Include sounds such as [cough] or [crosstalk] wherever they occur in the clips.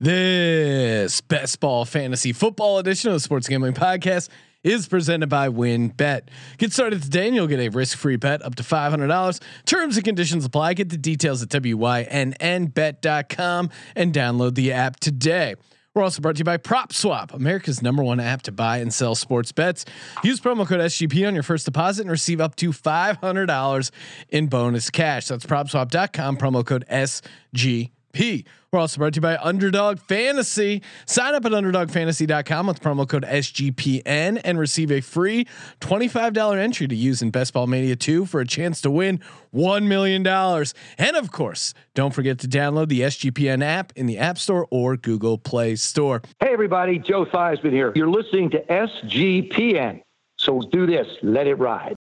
This best ball fantasy football edition of the Sports Gambling Podcast is presented by WynnBet. Get started today and you'll get a risk-free bet up to $500. Terms and conditions apply. Get the details at wynnbet.com and download the app today. We're also brought to you by PropSwap, America's number one app to buy and sell sports bets. Use promo code SGP on your first deposit and receive up to $500 in bonus cash. That's propswap.com, promo code SGP. We're also brought to you by Underdog Fantasy. Sign up at underdogfantasy.com with promo code SGPN and receive a free $25 entry to use in Best Ball Mania 2 for a chance to win $1 million. And of course, don't forget to download the SGPN app in the App Store or Google Play Store. Hey, everybody, Joe Theismann here. You're listening to SGPN. So do this, let it ride.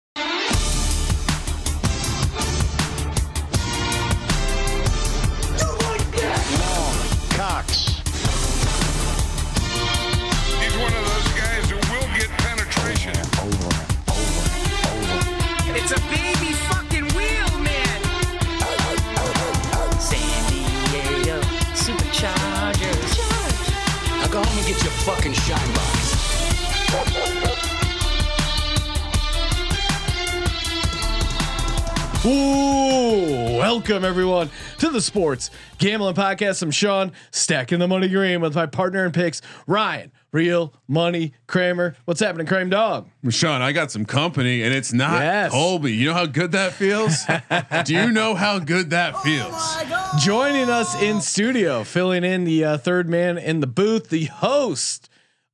Fucking shine box. Ooh, welcome everyone to the Sports Gambling Podcast. I'm Sean, stacking the money green with my partner in picks, Ryan. Real money, Kramer. What's happening, Kramer Dog? Sean, I got some company, and it's not Yes. Colby. You know how good that feels? Do you know how good that [laughs] feels? Joining us in studio, filling in the uh, third man in the booth, the host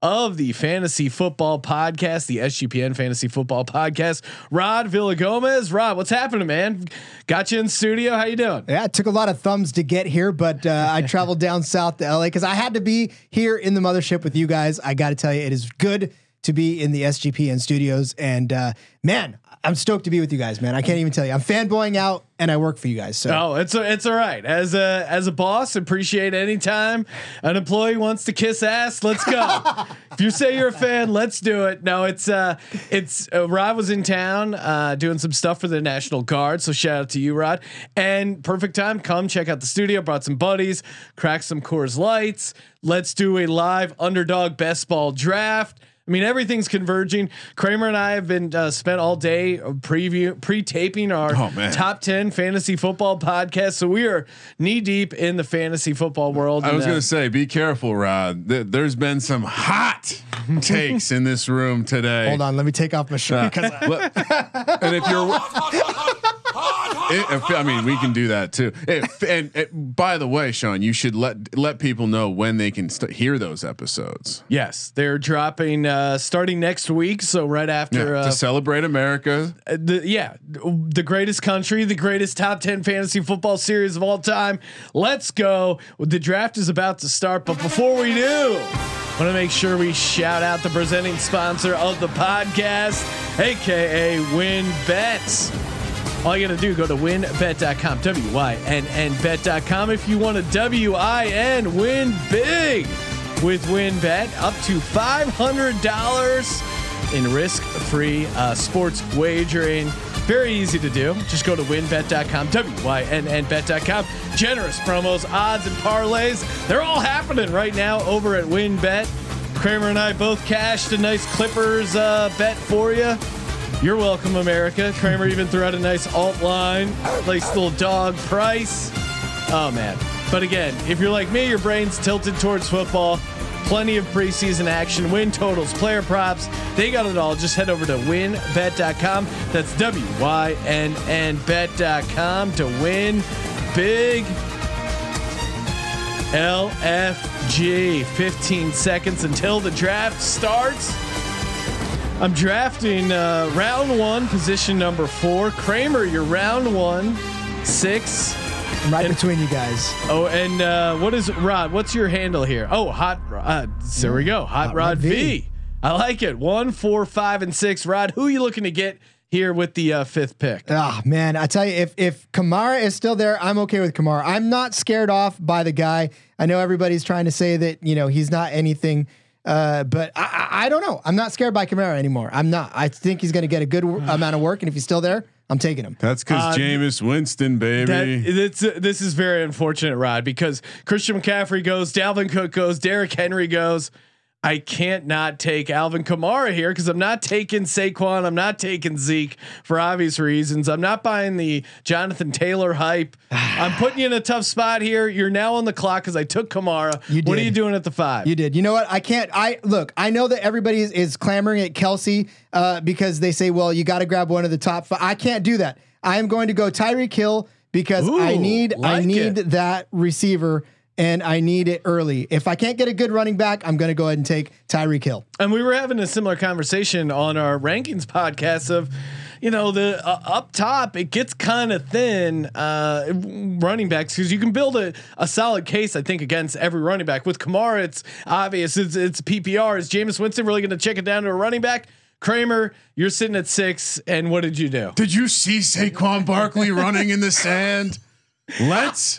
of the Fantasy Football Podcast, the SGPN Fantasy Football Podcast, Rod Villagomez. Rod, what's happening, man? Got you in studio. How you doing? Yeah, it took a lot of thumbs to get here, but uh, I traveled down [laughs] south to LA because I had to be here in the mothership with you guys. I got to tell you, it is good to be in the SGPN studios, and uh, man, I'm stoked to be with you guys, man. I can't even tell you, I'm fanboying out, and I work for you guys. So Oh, it's a, it's all right. As a as a boss, appreciate any time an employee wants to kiss ass. Let's go. [laughs] if you say you're a fan, let's do it. No, it's uh it's uh, Rod was in town uh, doing some stuff for the National Guard. So shout out to you, Rod. And perfect time. Come check out the studio. Brought some buddies. Crack some Coors Lights. Let's do a live underdog best ball draft. I mean, everything's converging. Kramer and I have been uh, spent all day preview pre-taping our Oh, top ten fantasy football podcast. So we are knee deep in the fantasy football world. I was uh, going to say, be careful, Rod. Th- There's been some hot [laughs] takes in this room today. hold on, let me take off my shirt Uh, because let- and if you're, [laughs] [laughs] I mean, we can do that too. If, and, and by the way, Sean, you should let let people know when they can st- hear those episodes. yes, they're dropping uh, starting next week. So right after, Yeah, uh, to celebrate America. the yeah, the greatest country, the greatest top 10 fantasy football series of all time. Let's go. The draft is about to start, but before we do, want to make sure we shout out the presenting sponsor of the podcast, aka Win Bets. All you got to do, go to wynnbet.com, W Y N N bet.com if you want to W I N win big with WynnBet up to $500 in risk free uh, sports wagering. Very easy to do. Just go to wynnbet.com, W Y N N bet.com. Generous promos, odds, and parlays. They're all happening right now over at WynnBet. Kramer and I both cashed a nice Clippers uh, bet for you. You're welcome, America. Kramer even threw out a nice alt line, nice little dog price. Oh man! But again, if you're like me, your brain's tilted towards football. Plenty of preseason action, win totals, player props. They got it all. Just head over to wynnbet.com. That's W Y N N bet.com to win big. LFG. 15 seconds until the draft starts. I'm drafting uh, round one, position number four. Kramer, you're round one, six. I'm right between you guys. Oh, and uh, what is Rod? What's your handle here? Oh, hot. Rod uh, there we go. Hot, Hot Rod Rod v. V. I like it. One, four, five, and six. Rod, who are you looking to get here with the uh, fifth pick? Ah man, I tell you, if if Kamara is still there, I'm okay with Kamara. I'm not scared off by the guy. I know everybody's trying to say that you know he's not anything, uh, but I, I I don't know. I'm not scared by Kamara anymore. I'm not. I think he's going to get a good amount of work, and if he's still there, I'm taking him. That's because Uh, Jameis Winston, baby. That, it's, this is very unfortunate, Rod, because Christian McCaffrey goes, Dalvin Cook goes, Derrick Henry goes. I can't not take Alvin Kamara here because I'm not taking Saquon. I'm not taking Zeke for obvious reasons. I'm not buying the Jonathan Taylor hype. [sighs] I'm putting you in a tough spot here. You're now on the clock because I took Kamara. You What are you doing at the five? You did. You know what? I can't. I look. I know that everybody is, is clamoring at Kelce uh, because they say, "Well, you got to grab one of the top five. I can't do that. I am going to go Tyreek Hill because I Ooh, need. I need it. that receiver, and I need it early. If I can't get a good running back, I'm going to go ahead and take Tyreek Hill. And we were having a similar conversation on our rankings podcast of, you know, the uh, up top it gets kind of thin uh, running backs because you can build a, a solid case I think against every running back. With Kamara, it's obvious it's it's PPR. Is Jameis Winston really going to check it down to a running back? Kramer, you're sitting at six, and what did you do? Did you see Saquon Barkley running in the sand? Let's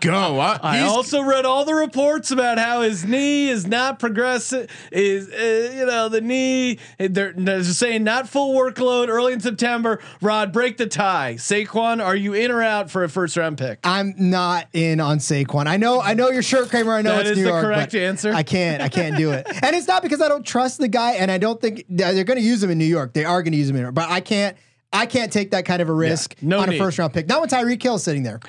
go. [laughs] I, I also read all the reports about how his knee is not progressive. Is uh, you know the knee? They're, they're saying not full workload early in September. Rod, break the tie. Saquon, are you in or out for a first round pick? I'm not in on Saquon. I know. I know your shirt, Kramer. I know That it's is New the York. correct answer. I can't. I can't do it. [laughs] And it's not because I don't trust the guy, and I don't think they're going to use him in New York. They are going to use him in New York, but I can't. I can't take that kind of a risk no on need. a first round pick. Not when Tyreek Hill's sitting there.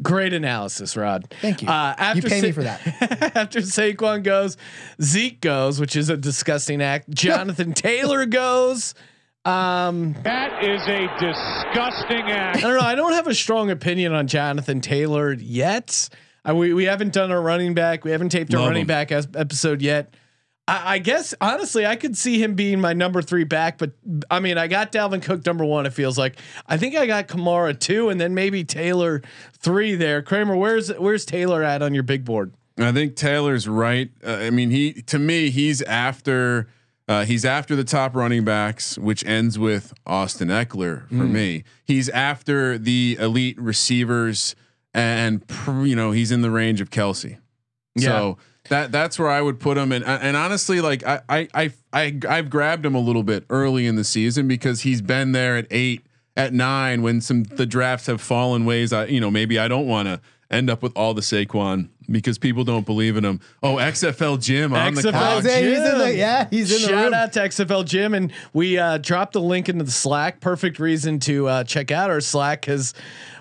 Great analysis, Rod. Thank you. Uh, after You pay me for that. [laughs] after Saquon goes, Zeke goes, which is a disgusting act. [laughs] Jonathan Taylor goes. Um, That is a disgusting act. I don't know. I don't have a strong opinion on Jonathan Taylor yet. I, we we haven't done a running back. We haven't taped a Love running him. back as, episode yet. I, I guess honestly, I could see him being my number three back. But I mean, I got Dalvin Cook number one. It feels like I think I got Kamara two, and then maybe Taylor three there. Kramer, where's where's Taylor at on your big board? I think Taylor's right. Uh, I mean, he to me, he's after uh, he's after the top running backs, which ends with Austin Ekeler for me. He's after the elite receivers, and pr- you know he's in the range of Kelce. So that that's where I would put him. And and honestly, like I I I, I I've grabbed him a little bit early in the season because he's been there at eight, at nine when some the drafts have fallen ways. I you know maybe I don't want to end up with all the Saquon because people don't believe in him. Oh, XFL Jim on the XFL couch. He's in the- Jim. yeah, he's in the Shout out to XFL Jim, and we uh, dropped the link into the Slack. Perfect reason to uh, check out our Slack because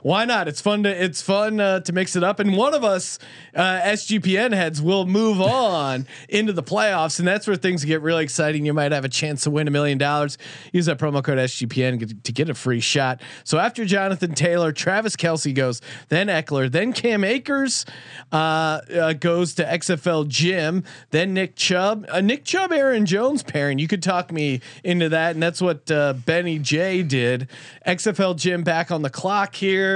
why not? It's fun to it's fun uh, to mix it up, and one of us uh, SGPN heads will move [laughs] on into the playoffs, and that's where things get really exciting. You might have a chance to win a million dollars. Use that promo code SGPN to get a free shot. So after Jonathan Taylor, Travis Kelce goes, then Ekeler, then Cam Akers uh, uh, goes to XFL Jim, then Nick Chubb, uh, Nick Chubb, Aaron Jones pairing. You could talk me into that, and that's what uh, Benny J did. XFL Jim back on the clock here.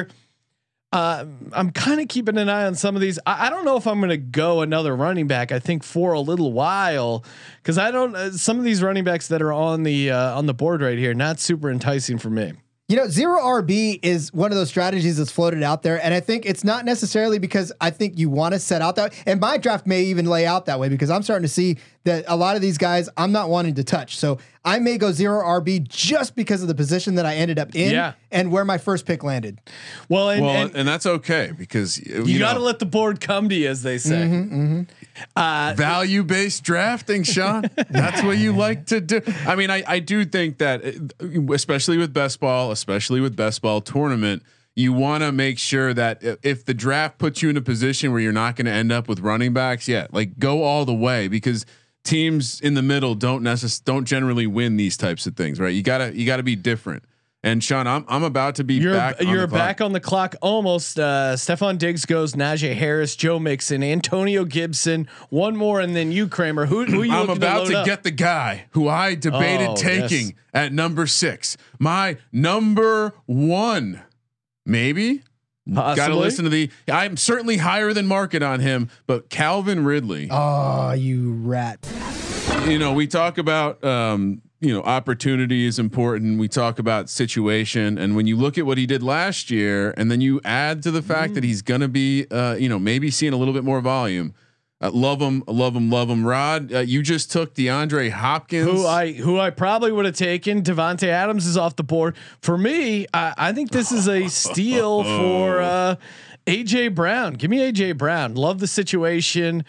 Uh, I'm kind of keeping an eye on some of these. I, I don't know if I'm going to go another running back. I think for a little while because I don't. Uh, some of these running backs that are on the uh, on the board right here not super enticing for me. You know, zero RB is one of those strategies that's floated out there. And I think it's not necessarily because I think you want to set out that. And my draft may even lay out that way because I'm starting to see that a lot of these guys I'm not wanting to touch. So I may go zero RB just because of the position that I ended up in Yeah. and where my first pick landed. Well, and, Well, and and, that's okay because you, you, got to let the board come to you, as they say. Mm-hmm, mm-hmm. Value based drafting, Sean. That's what you like to do. I mean, I, I do think that, uh, especially with best ball, especially with best ball tournament, you want to make sure that if the draft puts you in a position where you're not going to end up with running backs, yeah, like go all the way because teams in the middle don't necess- don't generally win these types of things, right? You gotta you gotta be different. And Sean, I'm I'm about to be You're back. on you're the clock. back on the clock almost. Uh, Stefon Diggs goes, Najee Harris, Joe Mixon, Antonio Gibson, one more, and then you, Kramer. Who, who are you I'm looking about load to, up? get the guy who I debated Oh, taking yes. at number six. My number one, maybe. Got to listen to the. I'm certainly higher than market on him, but Calvin Ridley. Oh, you rat. You know, we talk about um, you know opportunity is important. We talk about situation, and when you look at what he did last year, and then you add to the fact that he's going to be, uh, you know, maybe seeing a little bit more volume. Uh, love him, love him, love him. Rod, uh, you just took DeAndre Hopkins. who I who I probably would have taken. Davante Adams is off the board for me. I, I think this is a steal [laughs] for uh, AJ Brown. Give me AJ Brown. Love the situation.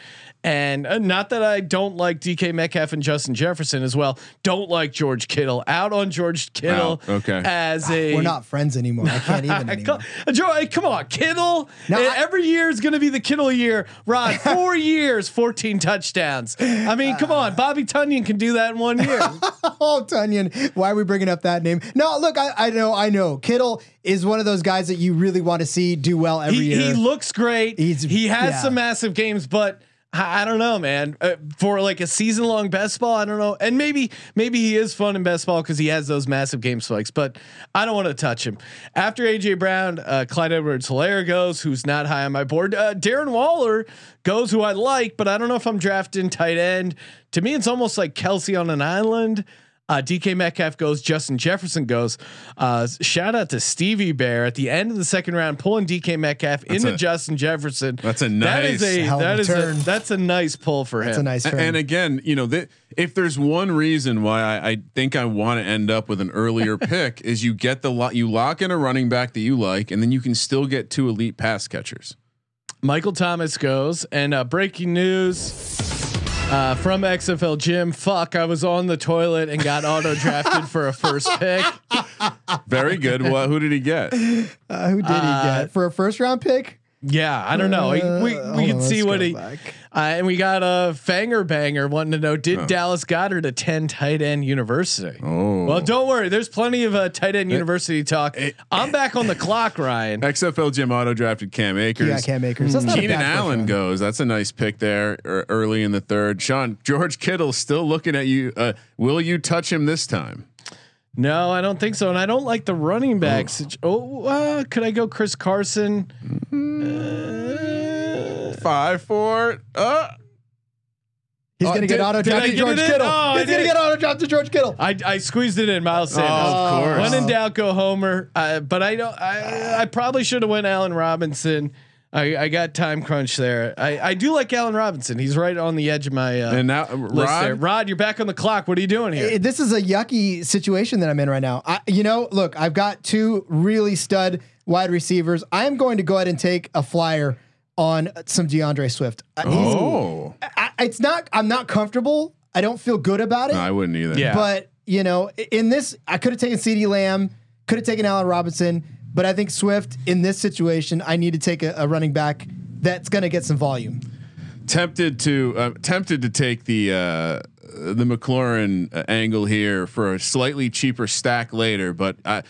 And uh, not that I don't like DK Metcalf and Justin Jefferson as well. Don't like George Kittle. Out on George Kittle. Out, okay. As a We're not friends anymore. I can't even [laughs] I anymore. co- come on, Kittle. No, Eh, I- every year is going to be the Kittle year. Rod, [laughs] four years, fourteen touchdowns. I mean, come on, Bobby Tonyan can do that in one year. [laughs] oh, Tonyan, why are we bringing up that name? No, look, I, I know, I know. Kittle is one of those guys that you really want to see do well every he, year. he looks great. He's- he has yeah. some massive games, but I, don't know, man. Uh, for like a season long best ball, I don't know. And maybe maybe he is fun in best ball because he has those massive game spikes. But I don't want to touch him. After AJ Brown, uh, Clyde Edwards-Helaire goes, who's not high on my board. Uh, Darren Waller goes, who I like, but I don't know if I'm drafting tight end. To me, it's almost like Kelce on an island. Uh, DK Metcalf goes, Justin Jefferson goes. Uh, shout out to Stevie Bear at the end of the second round, pulling DK Metcalf into a- Justin Jefferson. that's a that is nice- a Hell of that a is a that's a nice pull for It's him. a nice A- turn. And again, you know, that if there's one reason why I, I think I want to end up with an earlier [laughs] pick is you get the lot, you lock in a running back that you like, and then you can still get two elite pass catchers. Michael Thomas goes, and uh, breaking news. Uh, from XFL Jim, fuck! I was on the toilet and got auto drafted for a first pick. Very good. Well, who did he get? Uh, who did he get for a first round pick? Yeah, I don't know. Uh, we hold we on, can see what go he. Back. Uh, and we got a fanger banger wanting to know: Did Dallas Goedert attend tight end university? Oh. Well, don't worry. There's plenty of uh, tight end university talk. I'm back on the [laughs] clock, Ryan. XFL Jim auto drafted Cam Akers. Yeah, Cam Akers. That's not a Keenan bad Allen round. goes. That's a nice pick there er, early in the third. Sean George Kittle still looking at you. Uh, will you touch him this time? No, I don't think so, and I don't like the running backs. Oh, uh, could I go Chris Carson? Uh, Five, four. Uh, He's Oh, gonna did- get auto did I drafted to George? Kittle. Oh, I He's gonna did. get auto drafted to George Kittle. I, I squeezed it in, Miles Sanders. of course. When in doubt, go Homer. Uh, but I don't. I, I probably should have went Allen Robinson. I, I got time crunch there. I, I do like Allen Robinson. He's right on the edge of my uh, and now list there. Rod. Rod, you're back on the clock. What are you doing here? This is a yucky situation that I'm in right now. I, you know, look, I've got two really stud wide receivers. I'm going to go ahead and take a flyer on some D'Andre Swift. Uh, Oh, I, it's not. I'm not comfortable. I don't feel good about it. no, I wouldn't either. Yeah. But you know, in this, I could have taken CeeDee Lamb, could have taken Allen Robinson, but I think Swift in this situation, I need to take a, a running back that's going to get some volume. tempted to uh, tempted to take the uh, the McLaurin uh, angle here for a slightly cheaper stack later, but I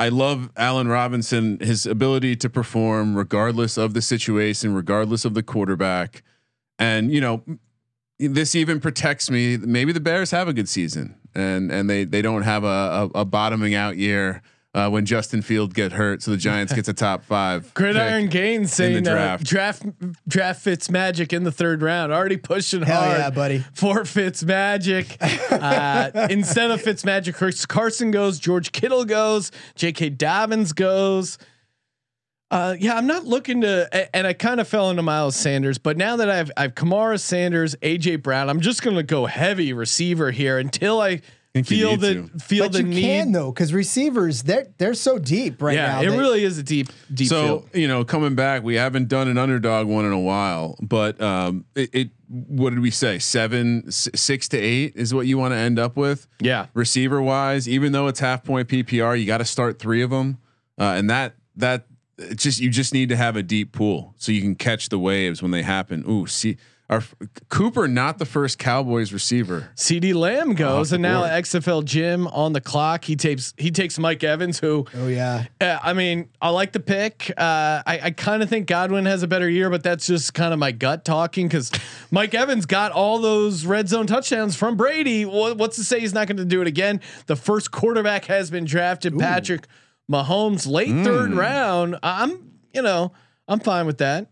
I love Allen Robinson, his ability to perform regardless of the situation, regardless of the quarterback, and you know this even protects me. Maybe the Bears have a good season, and and they they don't have a, a, a bottoming out year. Uh, when Justin Field get hurt, so the Giants gets [laughs] a top five. Gridiron. Gaines saying uh, draft. draft draft Fitz Magic in the third round. Already pushing Hell hard. yeah, buddy. For Fitz Magic. [laughs] uh, instead of Fitz Magic, Chris Carson goes, George Kittle goes, J.K. Dobbins goes. Uh, yeah, I'm not looking to, and I kind of fell into Miles Sanders, but now that I've I've Kamara Sanders, AJ Brown, I'm just gonna go heavy receiver here until I Think you feel the to. feel but the you need. can though, because receivers they're they're so deep right now. yeah, now. it that- really is a deep deep so field. you know coming back we haven't done an underdog one in a while but um it, it what did we say seven s- six to eight is what you want to end up with Yeah. receiver wise even though it's half point ppr you got to start three of them uh, and that that it's just you just need to have a deep pool so you can catch the waves when they happen ooh see our cooper not the first cowboys receiver CeeDee Lamb goes, and now board. XFL Jim on the clock. He takes he takes Mike Evans, who Oh yeah. uh, I mean, I like the pick. Uh, I, I kind of think Godwin has a better year, but that's just kind of my gut talking because Mike Evans got all those red zone touchdowns from Brady. What, what's to say he's not going to do it again? The first quarterback has been drafted, Patrick Mahomes, late Mm. third round. I'm, you know, I'm fine with that.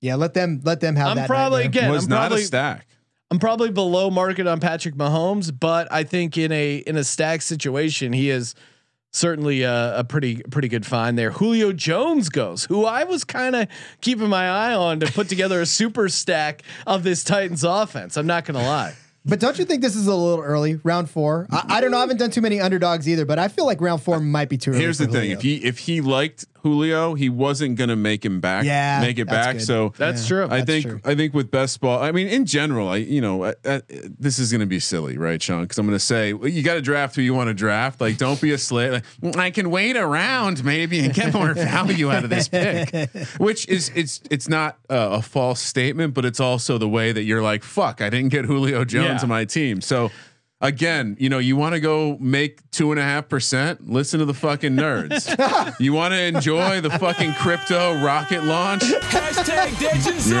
Yeah, let them let them have I'm that. probably nightmare. again. was I'm not probably a stack I'm probably below market on Patrick Mahomes, but I think in a in a stack situation, he is certainly a, a pretty pretty good find there. Julio Jones goes, who I was kind of keeping my eye on to put together a [laughs] super stack of this Titans offense. I'm not gonna lie. But don't you think this is a little early, round four? I, I don't know. I haven't done too many underdogs either, but I feel like round four might be too early. Here's the for thing: if he if he liked Julio, he wasn't gonna make him back. Yeah, make it back. good. So That's true. I That's think true. I think with best ball, I mean in general, I you know uh, uh, this is going to be silly, right, Sean? Because I'm going to say well, you got to draft who you want to draft. Like, don't be a slave. Like, "Mm, I can wait around maybe and get more [laughs] value out of this pick, which is it's it's not uh, a false statement, but it's also the way that you're like, fuck, I didn't get Julio Jones Yeah. on my team, so. Again, you know, you want to go make two and a half percent. Listen to the fucking nerds. [laughs] you want to enjoy the fucking crypto rocket launch. You're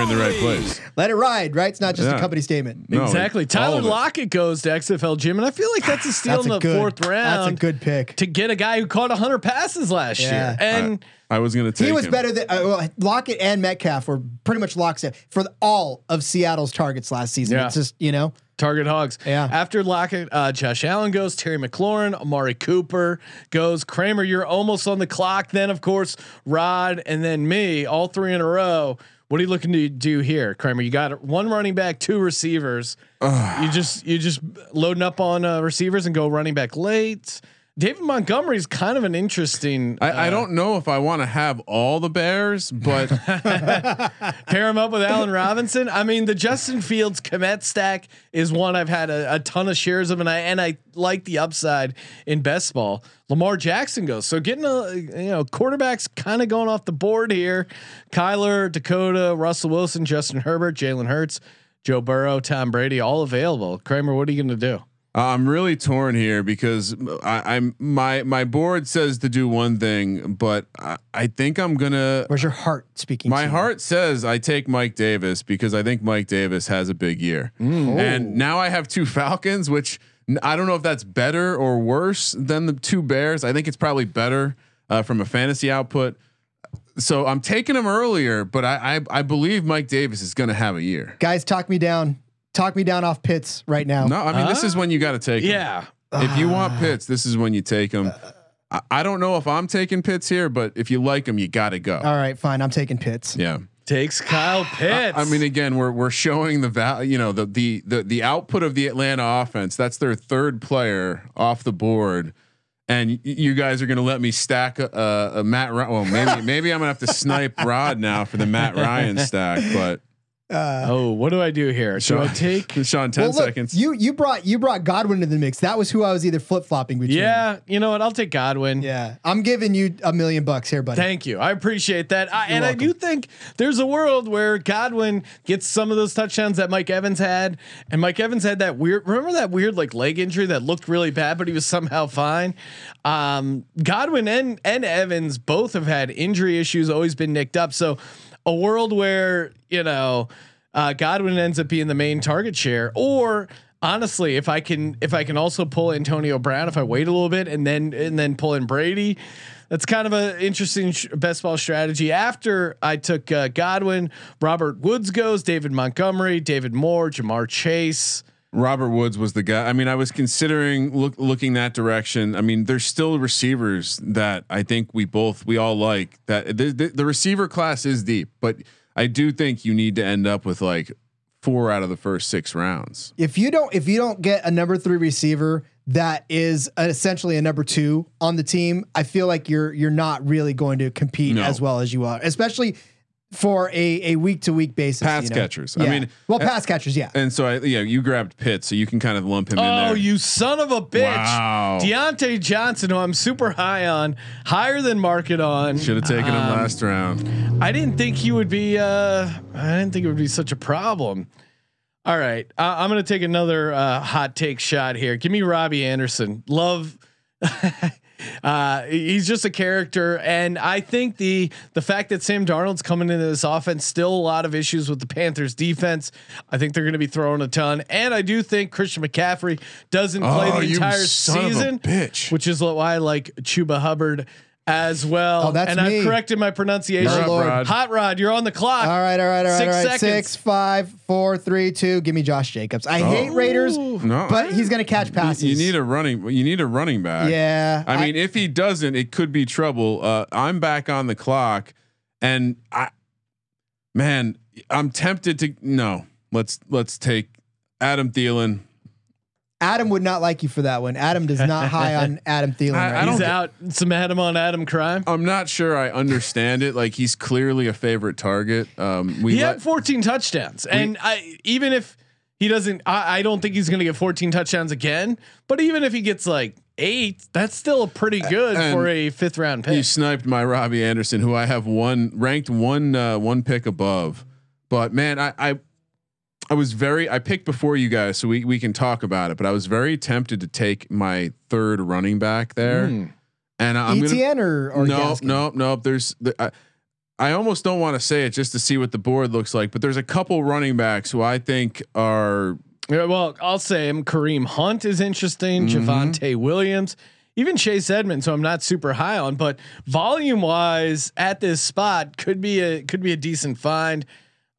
in the right place. Let it ride, right? It's not just a company statement. No, exactly. Tyler of. Lockett goes to XFL Jim, and I feel like that's a [sighs] steal That's in the good, fourth round. That's a good pick. to get a guy who caught 100 passes last Yeah. year. And I was gonna take. He was him. better than uh, well, Lockett and Metcalf were pretty much lockstep for the, all of Seattle's targets last season. Yeah. It's just you know Target Hogs. Yeah. After Lockett, uh, Josh Allen goes. Terry McLaurin, Amari Cooper goes. Kramer, you're almost on the clock. Then, of course, Rod, and then me, all three in a row. What are you looking to do here, Kramer? You got one running back, two receivers. you just you just loading up on uh, receivers and go running back late. David Montgomery is kind of an interesting. I, I uh, don't know if I want to have all the Bears, but [laughs] pair him up with Allen Robinson. I mean, the Justin Fields Kmet stack is one I've had a, a ton of shares of, and I and I like the upside in best ball. Lamar Jackson goes, so getting a you know quarterbacks kind of going off the board here. Kyler, Dakota, Russell Wilson, Justin Herbert, Jalen Hurts, Joe Burrow, Tom Brady, all available. Kramer, what are you going to do? I'm really torn here because I, I'm my my board says to do one thing, but I, I think I'm gonna. where's your heart speaking? My to? heart says I take Mike Davis because I think Mike Davis has a big year, and now I have two Falcons, which I don't know if that's better or worse than the two Bears. I think it's probably better uh, from a fantasy output. So I'm taking him earlier, but I I, I believe Mike Davis is going to have a year. guys. Talk me down. Talk me down off Pitts right now. No, I mean this is when you got to take. him. Yeah. If you want ah. Pitts, this is when you take them. I, I don't know if I'm taking Pitts here, but if you like them, you got to go. All right, fine. I'm taking Pitts. Yeah. Takes Kyle [sighs] Pitts. I mean, again, we're we're showing the value, you know, the the the the output of the Atlanta offense. That's their third player off the board, and y- you guys are going to let me stack a, a, a Matt. Ryan. Well, maybe [laughs] maybe I'm gonna have to snipe Rod now for the Matt Ryan stack, but oh, what do I do here? Should I take? [laughs] Sean ten Well, look, seconds. you you brought you brought Godwin to the mix. That was who I was either flip flopping between. Yeah, you know what? I'll take Godwin. yeah. I'm giving you a million bucks here, buddy. Thank you. I appreciate that. I, and welcome. I do think there's a world where Godwin gets some of those touchdowns that Mike Evans had. And Mike Evans had that weird, remember that weird like leg injury that looked really bad, but he was somehow fine. Um, Godwin and, and Evans both have had injury issues, always been nicked up. So a world where, you know, uh, Godwin ends up being the main target share or, honestly, if I can, if I can also pull Antonio Brown, if I wait a little bit and then and then pull in Brady, that's kind of an interesting sh- best ball strategy. After I took uh, Godwin, Robert Woods goes, David Montgomery, David Moore, Ja'Marr Chase. Robert Woods was the guy. I mean, I was considering look, looking that direction. I mean, there's still receivers that I think we both we all like. That the, the, the receiver class is deep, but I do think you need to end up with like four out of the first six rounds. if you don't if you don't get a number three receiver that is essentially a number two on the team, I feel like you're you're not really going to compete No. as well as you are, especially for a a week to week basis. Pass you know? catchers. I mean, well, pass catchers, yeah. And so I yeah, you grabbed Pitt, so you can kind of lump him in there. Oh, you son of a bitch! Wow. Diontae Johnson, who I'm super high on, higher than market on. should have taken him Um, last round. I didn't think he would be. Uh, I didn't think it would be such a problem. All right, uh, I'm gonna take another uh, hot take shot here. Give me Robbie Anderson. Love. [laughs] uh, he's just a character, and I think the the fact that Sam Darnold's coming into this offense still a lot of issues with the Panthers defense. I think they're going to be throwing a ton, and I do think Christian McCaffrey doesn't play Oh, the entire son of a season, bitch. which is why I like Chuba Hubbard as well. Oh, that's and me. I've corrected my pronunciation. Oh, Lord. Rod. Hot Rod, you're on the clock. All right, all right, all right, Six all right. seconds. Six, five, four, three, two. Give me Josh Jacobs. I hate Raiders, No. but he's gonna catch passes. You need a running. You need a running back. Yeah, I I- mean, if he doesn't, it could be trouble. Uh, I'm back on the clock, and I, man, I'm tempted to no. Let's let's take Adam Thielen. Adam would not like you for that one. Adam does not [laughs] high on Adam Thielen. I- right I. He's out. Some Adam on Adam crime. I'm not sure I understand it. Like he's clearly a favorite target. Um, we He let- had 14 touchdowns, and I even if he doesn't, I, I don't think he's going to get 14 touchdowns again. But even if he gets like eight, that's still pretty good and for a fifth round pick. you sniped my Robbie Anderson, who I have one ranked one uh, one pick above. But man, I, I I was very I picked before you guys, so we we can talk about it. But I was very tempted to take my third running back there, and I'm gonna ETN or or no Gaskin? no no. There's the, I, I almost don't want to say it just to see what the board looks like, but there's a couple running backs who I think are Yeah, well, I'll say him. Kareem Hunt is interesting. Mm-hmm. Javonte Williams, even Chase Edmonds, who I'm not super high on, but volume wise at this spot could be a could be a decent find.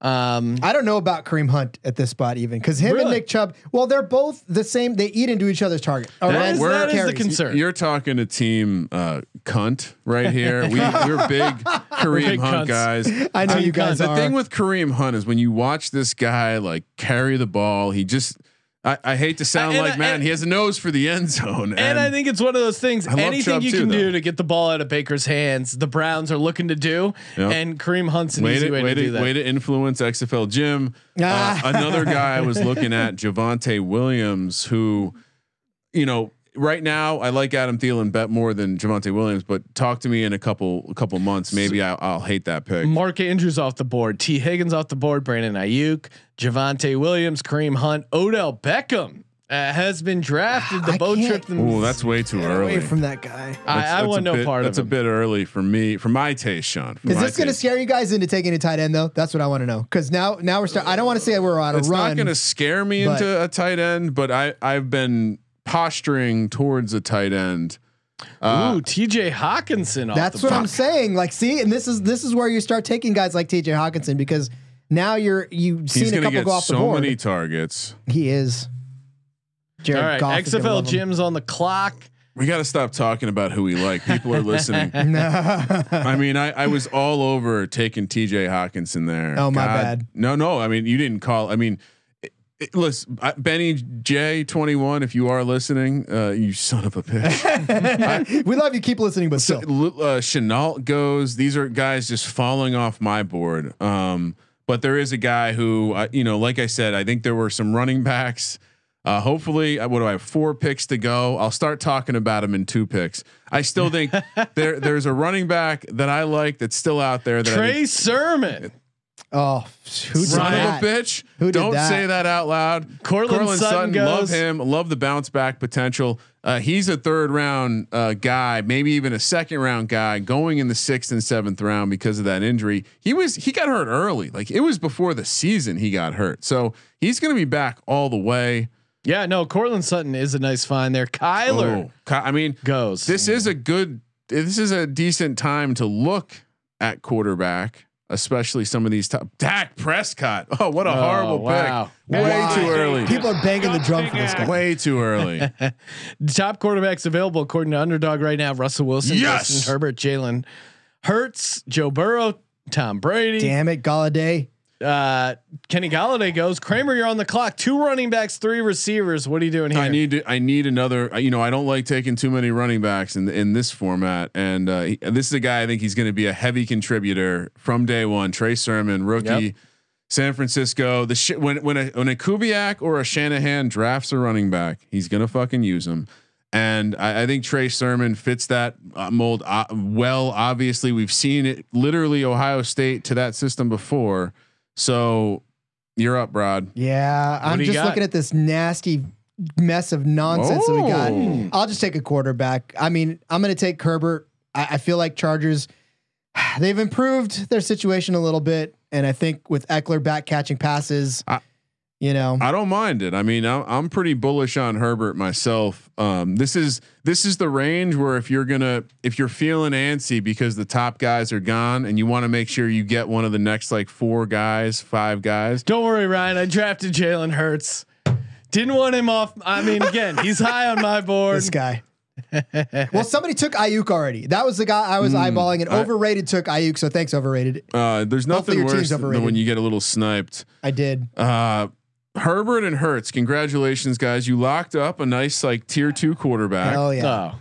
Um, I don't know about Kareem Hunt at this spot even because him and Nick Chubb. Well, they're both the same. They eat into each other's target. Or That runs is- or that is the concern. You're talking to team uh, cunt right here. [laughs] We we're big Kareem big Hunt cunts. guys. I know Team you guys the are. thing with Kareem Hunt is when you watch this guy like carry the ball, he just I, I hate to sound And like I- man, and- he has a nose for the end zone. and I think it's one of those things. Anything Chubb you too, can do to get the ball out of Baker's hands, the Browns are looking to do. Yep. And Kareem Hunt's an way easy to, way, way, to, do that. way to influence XFL Jim. Uh, Ah. [laughs] another guy I was looking at, Javonte Williams, who, you know, right now I like Adam Thielen bet more than Javonte Williams, but talk to me in a couple a couple months, maybe I'll, I'll hate that pick. Mark Andrews off the board, T Higgins off the board, Brandon Aiyuk, Javonte Williams, Kareem Hunt, Odell Beckham uh, has been drafted. The I boat trip. Oh, that's way too Get early. away from that guy. I, I want no bit- part of it. That's of a bit early for me, for my taste, Sean. for Is this going to scare you guys into taking a tight end though? That's what I want to know. Because now, now we're starting. I don't want to say we're on a It's run. It's not going to scare me but- into a tight end, but I I've been posturing towards a tight end. Uh, Ooh, T.J. Hockenson. Off That's the what I'm saying. Like, see, and this is this is where you start taking guys like T.J. Hockenson because now you're you've seen a couple get go off the board. so board. many targets. He is. Jared All right, Goff XFL love. Jim's on the clock. We got to stop talking about who we like. People are listening. [laughs] no. I mean, I, I was all over taking TJ Hockenson there. Oh, my bad. No, no. I mean, you didn't call. I mean, it, listen, I- Benny J twenty one. If you are listening, uh, you son of a bitch. [laughs] we love you. Keep listening, but So, still. uh, Shenault goes. These are guys just falling off my board. Um, but there is a guy who, uh, you know, like I said, I think there were some running backs. Uh, hopefully, uh, what do I have? Four picks to go. I'll start talking about him in two picks. I still think [laughs] there there's a running back that I like that's still out there. That I Trey think, Sermon. Oh, who did son that? of a bitch. Who did Don't that? say that out loud. Courtland Sutton love goes. him. Love the bounce back potential. Uh, he's a third round uh, guy, maybe even a second round guy, going in the sixth and seventh round because of that injury. He was he got hurt early, like it was before the season he got hurt. So he's going to be back all the way. Yeah, no, Courtland Sutton is a nice find there. Kyler Oh, Ky- I mean, goes. this is a good. This is a decent time to look at quarterback, especially some of these top. Dak Prescott. [laughs] Oh, what a Oh, horrible wow. pick! Way Wow. too early. People are banging the drum for this guy. Way too early. [laughs] Top quarterbacks available according to Underdog right now: Russell Wilson, Yes! Justin Herbert, Jalen Hurts, Joe Burrow, Tom Brady. Damn it, Golladay. Uh, Kenny Golladay goes. Kramer, you're on the clock. Two running backs, three receivers. What are you doing here? I need to, I need another. You know, I don't like taking too many running backs in in this format, and uh, he, this is a guy I think he's going to be a heavy contributor from day one. Trey Sermon, rookie, Yep. San Francisco. The sh- when when a when a Kubiak or a Shanahan drafts a running back, he's going to fucking use him. And I, I think Trey Sermon fits that uh, mold uh, well. Obviously, we've seen it literally Ohio State to that system before. So you're up, Rod. Yeah, I'm just got? looking at this nasty mess of nonsense that we got. I'll just take a quarterback. I mean, I'm going to take Herbert. I, I feel like Chargers, [sighs] they've improved their situation a little bit, and I think with Ekeler back catching passes, I- You know, I don't mind it. I mean, I'm, I'm pretty bullish on Herbert myself. Um, this is this is the range where if you're gonna if you're feeling antsy because the top guys are gone and you want to make sure you get one of the next like four guys, five guys. Don't worry, Ryan. I drafted Jalen Hurts. Didn't want him off. I mean, again, [laughs] he's high on my board. this guy. well, somebody took Aiyuk already. That was the guy I was eyeballing, and I- overrated took Aiyuk. So thanks, overrated. Uh, there's nothing worse than when you get a little sniped. I did. Uh, Herbert and Hurts, congratulations, guys! You locked up a nice like tier two quarterback. Hell yeah. Oh,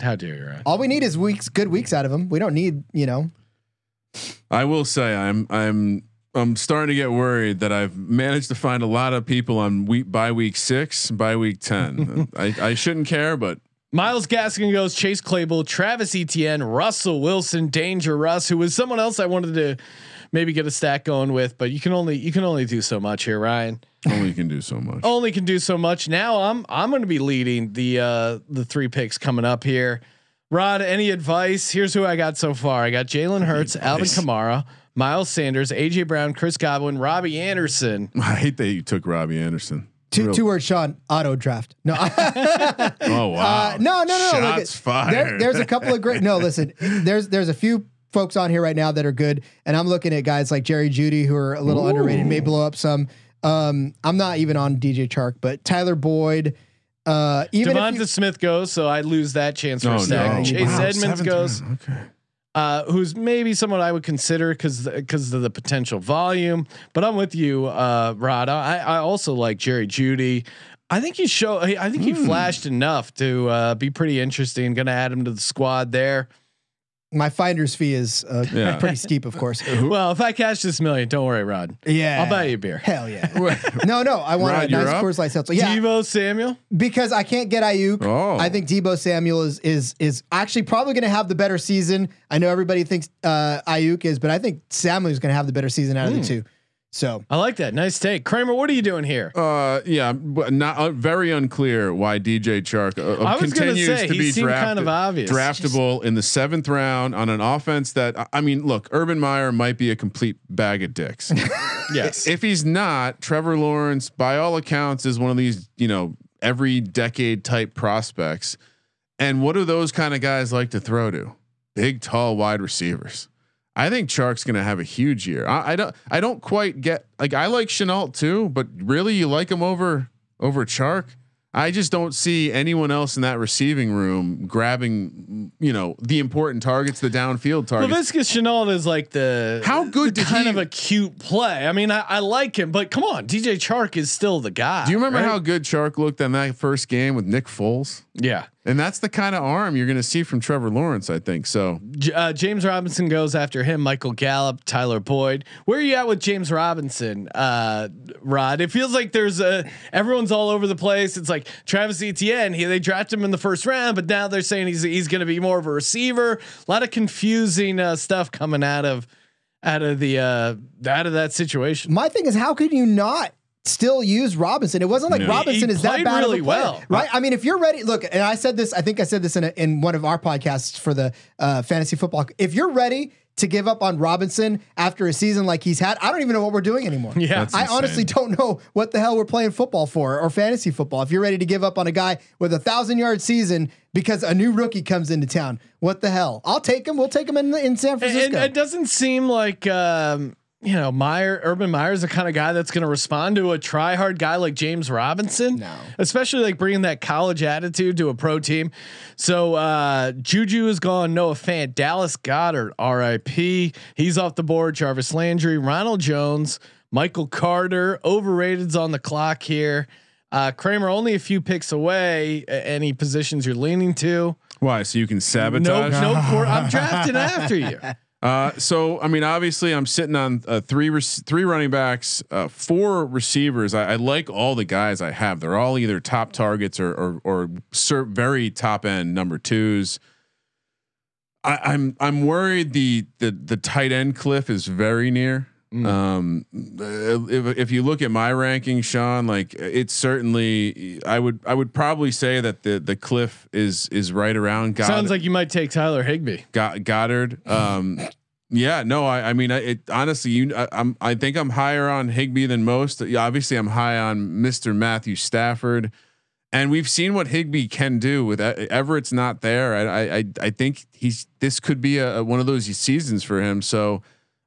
how dare you, Ryan? All we need is weeks, good weeks out of him. We don't need, you know. I will say I'm I'm I'm starting to get worried that I've managed to find a lot of people on week by week six, by week ten. [laughs] I, I shouldn't care, but Myles Gaskin goes Chase Claypool, Travis Etienne, Russell Wilson, Danger Russ, who was someone else I wanted to maybe get a stack going with, but you can only you can only do so much here, Ryan. only can do so much. Only can do so much. Now I'm I'm going to be leading the uh the three picks coming up here. Rod, any advice? Here's who I got so far. I got Jalen Hurts, Alvin Kamara, Miles Sanders, AJ Brown, Chris Godwin, Robbie Anderson. [laughs] I hate that you took Robbie Anderson. Two Real- two words, Sean. Auto draft. No, [laughs] [laughs] Oh wow! Uh, no, no, no. Look Shots at- fired. There, there's a couple of great. No, listen. There's there's a few folks on here right now that are good, and I'm looking at guys like Jerry Jeudy who are a little underrated, may blow up some. Um, I'm not even on DJ Chark, but Tyler Boyd. Uh, even if DeVonta you, Smith goes, so I lose that chance for Oh a second. no! Chase Wow, Edmonds goes. round. Okay. uh, who's maybe someone I would consider because because of the potential volume. But I'm with you, uh, Rod. I, I also like Jerry Jeudy. I think he show. I think he flashed enough to uh, be pretty interesting. Going to add him to the squad there. My finder's fee is uh, Yeah. pretty steep, of course. Well, if I cash this million, don't worry, Rod. Yeah, I'll buy you a beer. Hell yeah. [laughs] no, no, I want Rod, a you're nice up? Coors Light seltzer. Yeah, Deebo Samuel. because I can't get Aiyuk. Oh. I think Deebo Samuel is is is actually probably going to have the better season. I know everybody thinks uh, Aiyuk is, but I think Samuel is going to have the better season out of Hmm. the two. So I like that. Nice take, Kramer. What are you doing here? Uh, yeah, but not uh, very unclear why DJ Chark uh, I was gonna continues say, to he be seemed drafted, kind of obvious. draftable in the seventh round on an offense that I- I mean, look, Urban Meyer might be a complete bag of dicks. [laughs] Yes. if he's not, Trevor Lawrence, by all accounts, is one of these you know every decade type prospects. And what do those kind of guys like to throw to? Big, tall, wide receivers. I think Chark's going to have a huge year. I, I don't. I don't quite get like I like Shenault too, but really, you like him over over Chark? I just don't see anyone else in that receiving room grabbing, you know, the important targets, the downfield targets. Laviska Shenault is like the How good the kind he- of a cute play. I mean, I, I like him, but come on, DJ Chark is still the guy. Do you remember right? how good Chark looked in that first game with Nick Foles? Yeah. And that's the kind of arm you're going to see from Trevor Lawrence, I think. So J- uh, James Robinson goes after him. Michael Gallup, Tyler Boyd. Where are you at with James Robinson, uh, Rod? It feels like there's a everyone's all over the place. It's like Travis Etienne. He, they drafted him in the first round, but now they're saying he's he's going to be more of a receiver. A lot of confusing uh, stuff coming out of out of the uh, out of that situation. my thing is, how can you not? Still use Robinson. It wasn't like No. Robinson He is that bad really of a player, well. right? I mean, if you're ready, look, and I said this. I think I said this in a, in one of our podcasts for the uh, fantasy football. If you're ready to give up on Robinson after a season like he's had, I don't even know what we're doing anymore. Yeah. That's I insane. honestly don't know what the hell we're playing football for or fantasy football. If you're ready to give up on a guy with a thousand yard season because a new rookie comes into town, what the hell? I'll take him. We'll take him in in San Francisco. and it doesn't seem like um, you know Meyer, Urban Meyer's the kind of guy that's going to respond to a try hard guy like James Robinson. No. especially like bringing that college attitude to a pro team. So uh, Juju is gone. Noah Fant, Dallas Goedert, R.I.P. He's off the board. Jarvis Landry, Ronald Jones, Michael Carter, overrated's on the clock here. Uh, Kramer only a few picks away. A- Any positions you're leaning to? why? So you can sabotage? no. Cor- I'm drafting after you. [laughs] Uh, so I mean, obviously, I'm sitting on uh, three rec- three running backs, uh, four receivers. I, I like all the guys I have. They're all either top targets or or, or ser- very top end number twos. I, I'm I'm worried the the the tight end cliff is very near. Um, if, if you look at my ranking, Sean, like it's certainly, I would I would probably say that the the cliff is is right around. God, Sounds like you might take Tyler Higbee. Got Goedert. Um, Yeah, no, I, I mean, I, it honestly, you, I, I'm, I think I'm higher on Higbee than most. Obviously, I'm high on Mr. Matthew Stafford, and we've seen what Higbee can do with Everett's not there. I, I, I think he's this could be a, one of those seasons for him. So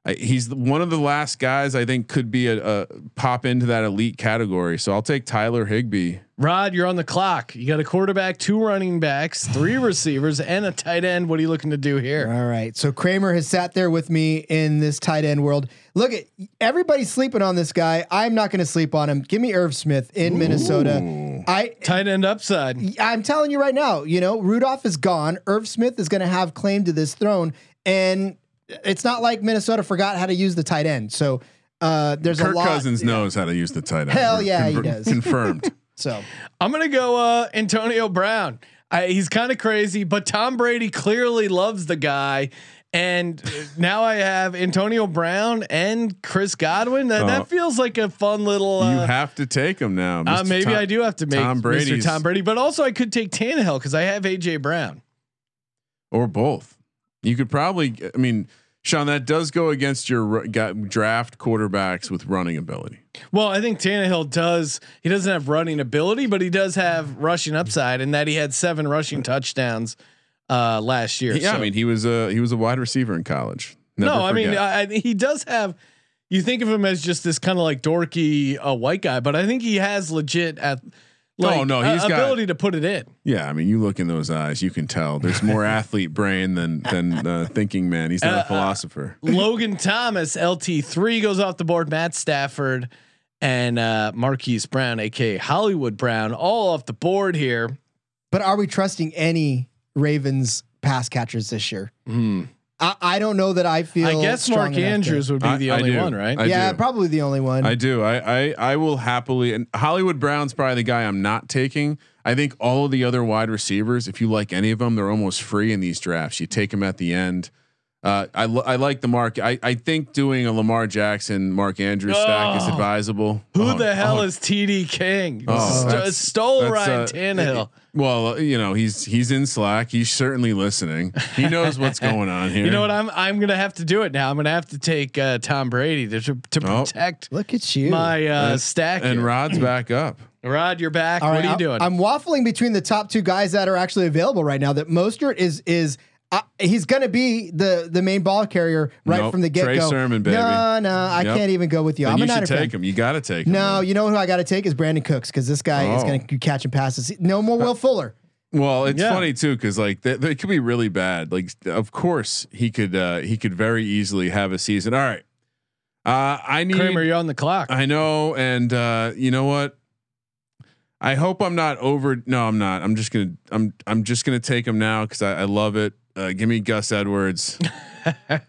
he's one of the last guys I think could be a, a pop into that elite category. So I'll take Tyler Higbee. Rod, you're on the clock. You got a quarterback, two running backs, three receivers, and a tight end. What are you looking to do here? All right. So Kramer has sat there with me in this tight end world. Look at everybody's sleeping on this guy. I'm not going to sleep on him. Give me Irv Smith in Minnesota. I Tight end upside. I'm telling you right now, you know, Rudolph is gone. Irv Smith is going to have claim to this throne and it's not like Minnesota forgot how to use the tight end. So uh, there's a lot Kirk lot. Cousins knows how to use the tight end. Hell yeah, he does. Confirmed. [laughs] So I'm gonna go uh, Antonio Brown. I, he's kind of crazy, but Tom Brady clearly loves the guy. And now I have Antonio Brown and Chris Godwin. That, Oh. that feels like a fun little. Uh, you have to take him now. uh, maybe Tom- I do have to make Tom Mr. Tom Brady, but also I could take Tannehill because I have AJ Brown. or both. You could probably. I mean, Sean, that does go against your draft quarterbacks with running ability. Well, I think Tannehill does. He doesn't have running ability, but he does have rushing upside, and that he had seven rushing touchdowns uh, last year. Yeah, So- I mean, he was a he was a wide receiver in college. Never no, I mean. I- he does have. You think of him as just this kind of like dorky uh, white guy, but I think he has legit at. Like, Oh, no, a- he's got- ability to put it in. yeah, I mean, you look in those eyes, you can tell there's more [laughs] athlete brain than than uh, thinking man. He's not Uh, a philosopher. Logan Thomas, LT three goes off the board. Matt Stafford and uh, Marquise Brown, aka Hollywood Brown, all off the board here. But are we trusting any Ravens pass catchers this year? I, I don't know that I feel. I guess Mark enough to- Andrews would be I- the I only do. one, right? I yeah, do. probably the only one. I do. I, I I will happily and Hollywood Brown's probably the guy I'm not taking. I think all of the other wide receivers, if you like any of them, they're almost free in these drafts. You take them at the end. Uh, I I like the mark. I, I think doing a Lamar Jackson, Mark Andrews stack is Oh. advisable. Who Oh, the hell oh, is TD King? Oh, St- that's- stole that's, Ryan uh, Tannehill. Well, uh, you know he's he's in Slack. He's certainly listening. He knows what's going on here. [laughs] You know what? I'm I'm gonna have to do it now. I'm gonna have to take uh, Tom Brady to to, to Oh. protect Look at you. my uh, And- stack. And here. Rod's back up. [clears throat] Rod, you're back. All what right, are you I'm- doing? I'm waffling between the top two guys that are actually available right now. That Mostert is is uh, he's going to be the the main ball carrier right Nope, from the get Trey go. Sermon, baby. No, no, I Yep. can't even go with you. Then I'm you a should Niner fan. take him. You got to take him. No, man. you know who I got to take is Brandin Cooks because this guy is Oh. going to catch and passes. No more Will Fuller. Well, it's Yeah. funny too because like they, they could be really bad. Like, of course he could uh, he could very easily have a season. All right, uh, I need. Kramer, you're on the clock. I know, and uh, you know what? I hope I'm not over. No, I'm not. I'm just gonna. I'm. I'm just gonna take him now because I, I love it. Uh, give me Gus Edwards. [laughs] I,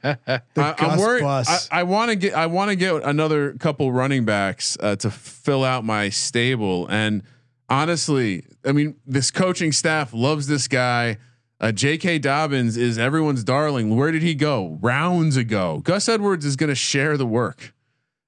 I'm Gus worried. I. I want to get. I want to get another couple running backs uh, to fill out my stable. And honestly, I mean, this coaching staff loves this guy. Uh, J.K. Dobbins is everyone's darling. Where did he go? Rounds ago. Gus Edwards is going to share the work.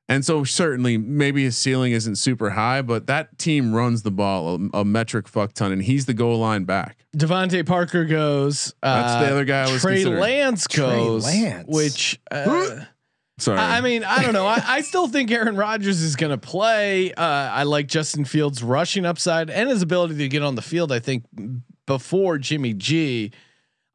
And so certainly maybe his ceiling isn't super high, but that team runs the ball a, a metric fuck ton, and he's the goal line back. DeVante Parker goes. That's uh, the other guy I was Trey considering. Lance goes. Lance. Which. Uh, [laughs] Sorry, I I mean, I don't know. I, I still think Aaron Rodgers is going to play. Uh, I like Justin Fields' rushing upside and his ability to get on the field. I think before Jimmy G,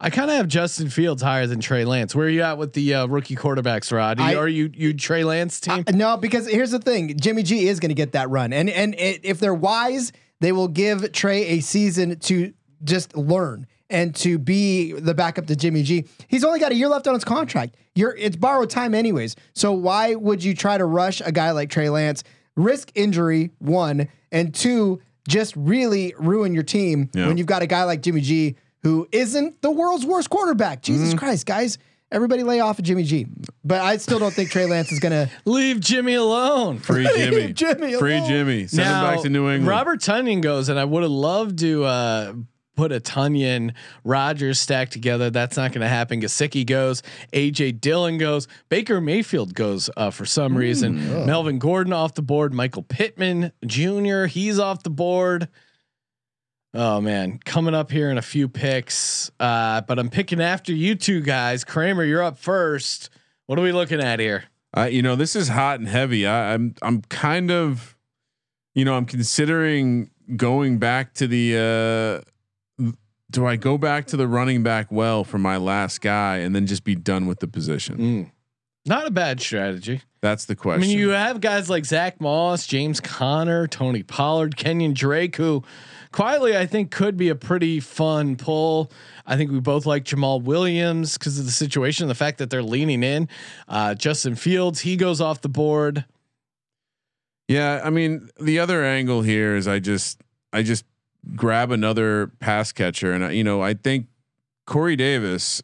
I kind of have Justin Fields higher than Trey Lance. Where are you at with the uh, rookie quarterbacks, Rod? Are you, I- are you you Trey Lance team? Uh, no, because here's the thing: Jimmy G is going to get that run, and and it, if they're wise, they will give Trey a season to just learn and to be the backup to Jimmy G. He's only got a year left on his contract. You're it's borrowed time anyways. So why would you try to rush a guy like Trey Lance? Risk injury one and two, just really ruin your team Yeah. when you've got a guy like Jimmy G who isn't the world's worst quarterback. Jesus Mm-hmm. Christ, guys. Everybody lay off of Jimmy G. But I still don't think Trey Lance is gonna [laughs] Leave Jimmy alone. free Jimmy, Jimmy free alone. Jimmy. Send him back to New England. Robert Tonyan goes, and I would have loved to uh, put a Tonyan Rodgers stack together. That's not going to happen. Gesicki goes, AJ Dillon goes, Baker Mayfield goes uh, for some reason. Melvin Gordon off the board. Michael Pittman Jr. He's off the board. Oh man, coming up here in a few picks, uh, but I'm picking after you two guys. Kramer, you're up first. What are we looking at here? Uh, you know, this is hot and heavy. I, I'm I'm kind of, you know, I'm considering going back to the. Uh, do I go back to the running back well for my last guy and then just be done with the position? Mm. Not a bad strategy. That's the question. I mean, you have guys like Zach Moss, James Conner, Tony Pollard, Kenyon Drake, who quietly I think could be a pretty fun pull. I think we both like Jamaal Williams because of the situation, the fact that they're leaning in. Uh, Justin Fields, he goes off the board. Yeah, I mean, the other angle here is I just I just grab another pass catcher, and I, you know I think Corey Davis.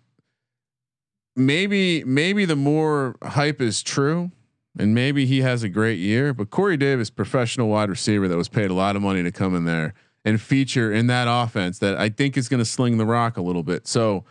Maybe maybe the more hype is true, and maybe he has a great year. But Corey Davis, professional wide receiver that was paid a lot of money to come in there and feature in that offense that I think is going to sling the rock a little bit. So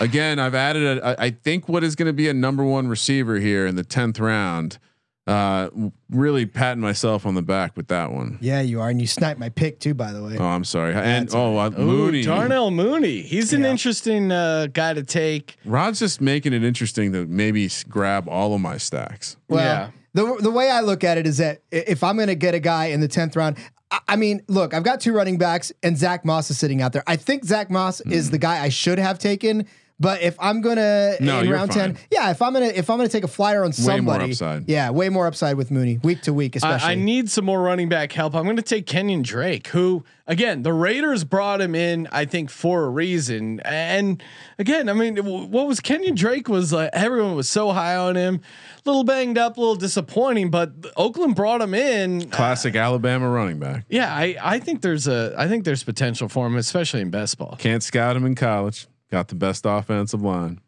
again, I've added a, I I think what is going to be a number one receiver here in the tenth round. Uh, really patting myself on the back with that one. Yeah, you are, and you sniped my pick too, by the way. Oh, I'm sorry. And That's oh, uh, Ooh, Mooney. Darnell Mooney. He's an interesting uh, guy to take. Rod's just making it interesting to maybe grab all of my stacks. Well, Yeah. The the way I look at it is that if I'm going to get a guy in the tenth round, I, I mean, look, I've got two running backs, and Zach Moss is sitting out there. I think Zach Moss is mm. the guy I should have taken. But if I'm gonna No, in you're round ten, yeah, if I'm gonna if I'm gonna take a flyer on Way more somebody, upside. yeah, way more upside with Mooney week to week, especially. I, I need some more running back help. I'm going to take Kenyon Drake, who again the Raiders brought him in, I think for a reason. And again, I mean, what was Kenyon Drake was like everyone was so high on him, a little banged up, a little disappointing, but Oakland brought him in. Classic Alabama running back. Yeah, I I think there's a I think there's potential for him, especially in best ball. Can't scout him in college. Got the best offensive line.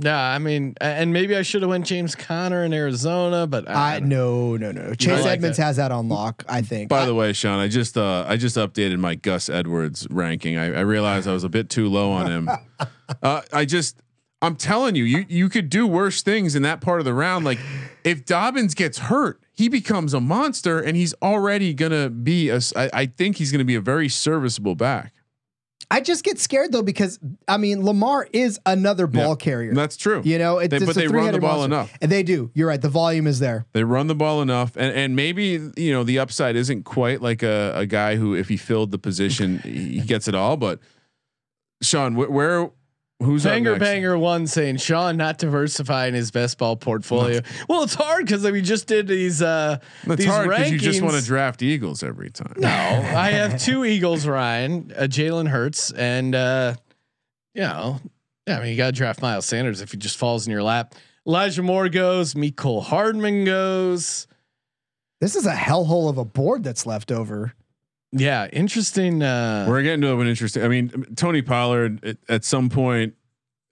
Yeah, I mean, and maybe I should have went James Conner in Arizona, but I I, no no no. Chase like Edmonds that. has that on lock. I think. By I- the way, Sean, I just uh, I just updated my Gus Edwards ranking. I, I realized I was a bit too low on him. [laughs] uh, I just I'm telling you, you you could do worse things in that part of the round. Like if Dobbins gets hurt, he becomes a monster, and he's already gonna be a. s- I, I think he's gonna be a very serviceable back. I just get scared though because I mean Lamar is another ball Yeah, carrier. That's true. You know, it, They- it's but a they run the ball monster. enough. And they do. You're right. The volume is there. They run the ball enough, and and maybe you know the upside isn't quite like a, a guy who, if he filled the position, he gets it all. But Sean, wh- where, who's up Banger? Banger one saying Sean not diversifying his best ball portfolio. [laughs] well, it's hard because we just did these. uh That's these hard because you just want to draft Eagles every time. No, [laughs] I have two Eagles, Ryan, uh, Jalen Hurts, and uh, you know, yeah, I mean, you got to draft Miles Sanders if he just falls in your lap. Elijah Moore goes, Mecole Hardman goes. This is a hellhole of a board that's left over. Yeah, interesting. Uh, We're getting to an interesting. I mean, Tony Pollard at, at some point,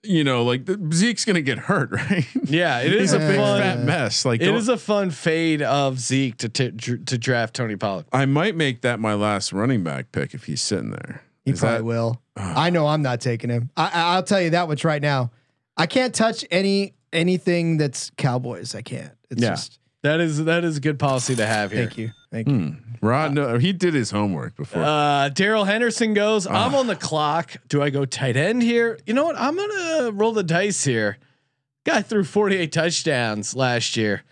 you know, like the, Zeke's going to get hurt, [laughs] right? yeah, it is He's a a big fun. fat mess. Like it is a fun fade of Zeke to t- to draft Tony Pollard. I might make that my last running back pick if he's sitting there. He Is probably that- will. I know I'm not taking him. I, I, I'll tell you that much right now. I can't touch any anything that's Cowboys. I can't. It's Yeah. just That is that is a good policy to have here. thank you. Thank you. Rod, no, he did his homework before. Uh, Darrell Henderson goes. I'm on the clock. Do I go tight end here? You know what? I'm gonna roll the dice here. Guy threw 48 touchdowns last year.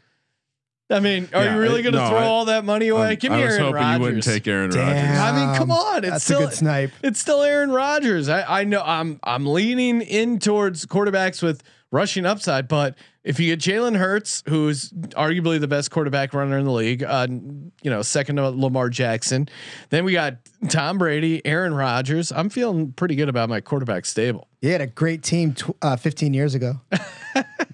I mean, are Yeah, you really gonna no, throw I- all that money away? Um, Give me I was Aaron hoping Rodgers. you wouldn't take Aaron Damn. Rodgers. I mean, come on. It's That's still a good snipe. it's still Aaron Rodgers. I, I know I'm I'm leaning in towards quarterbacks with rushing upside, but if you get Jalen Hurts, who's arguably the best quarterback runner in the league, uh, you know, second to Lamar Jackson, then we got Tom Brady, Aaron Rodgers. I'm feeling pretty good about my quarterback stable. He had a great team tw- uh, 15 years ago. [laughs]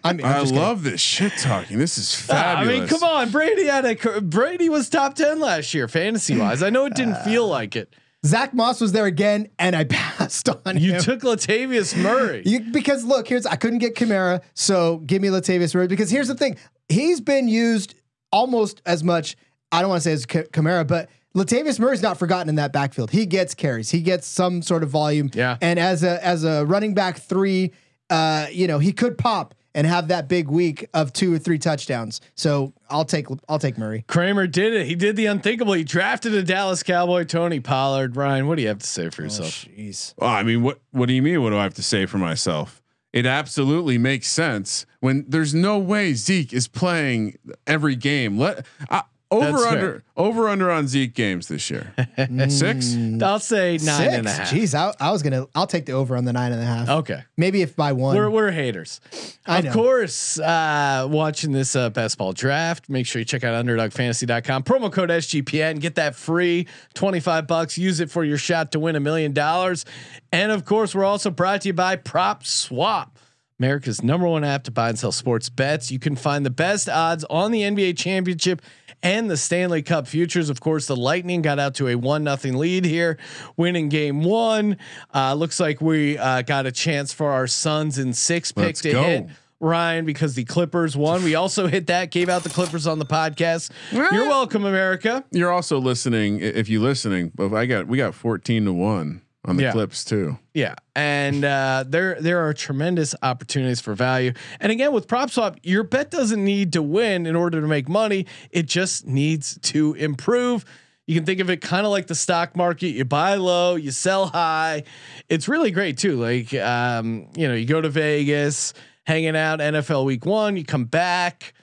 I mean, I'm I just kidding. love this shit talking. This is Ah, [laughs] I mean, come on, Brady had a Brady was top ten last year, fantasy wise. I know it didn't feel like it. Zach Moss was there again, and I [laughs] passed on You him. took Latavius Murray. You, because look, here's I couldn't get Kamara, so give me Latavius Murray. Because here's the thing, he's been used almost as much. I don't want to say as Ka- Kamara, but Latavius Murray's not forgotten in that backfield. He gets carries, he gets some sort of volume. Yeah. and as a as a running back three, uh, you know, he could pop and have that big week of two or three touchdowns. So I'll take I'll take Murray. Kramer did it. He did the unthinkable. He drafted a Dallas Cowboy, Tony Pollard. Ryan, what do you have to say for yourself? Jeez. Well, I mean, what what do you mean? What do I have to say for myself? it absolutely makes sense when there's no way Zeke is playing every game. Let uh, over That's under fair. over under on Zeke games this year. [laughs] Six. I'll say nine Six. and a half. Jeez, I, I was gonna. I'll take the over on the nine and a half. Okay. Maybe if by one. We're, we're haters. I of know. course, uh, watching this uh, best ball draft, make sure you check out underdogfantasy.com. Promo code SGPN. Get that free 25 bucks. Use it for your shot to win a million dollars. And of course, we're also brought to you by Prop Swap. America's number one app to buy and sell sports bets. You can find the best odds on the NBA championship and the Stanley Cup futures. Of course, the Lightning got out to a one nothing lead here, winning game one. Uh, looks like we uh, got a chance for our Suns in six pick Let's to go. hit. Ryan, because the Clippers won. We also hit that, gave out the Clippers on the podcast. You're welcome, America. You're also listening. If you're listening, but I got we got 14 to one on the Yeah. clips too. Yeah, and uh, there there are tremendous opportunities for value. And again, with prop swap, your bet doesn't need to win in order to make money. It just needs to improve. You can think of it kind of like the stock market. You buy low, you sell high. It's really great too. Like um, you know, you go to Vegas, hanging out NFL Week One. You come back.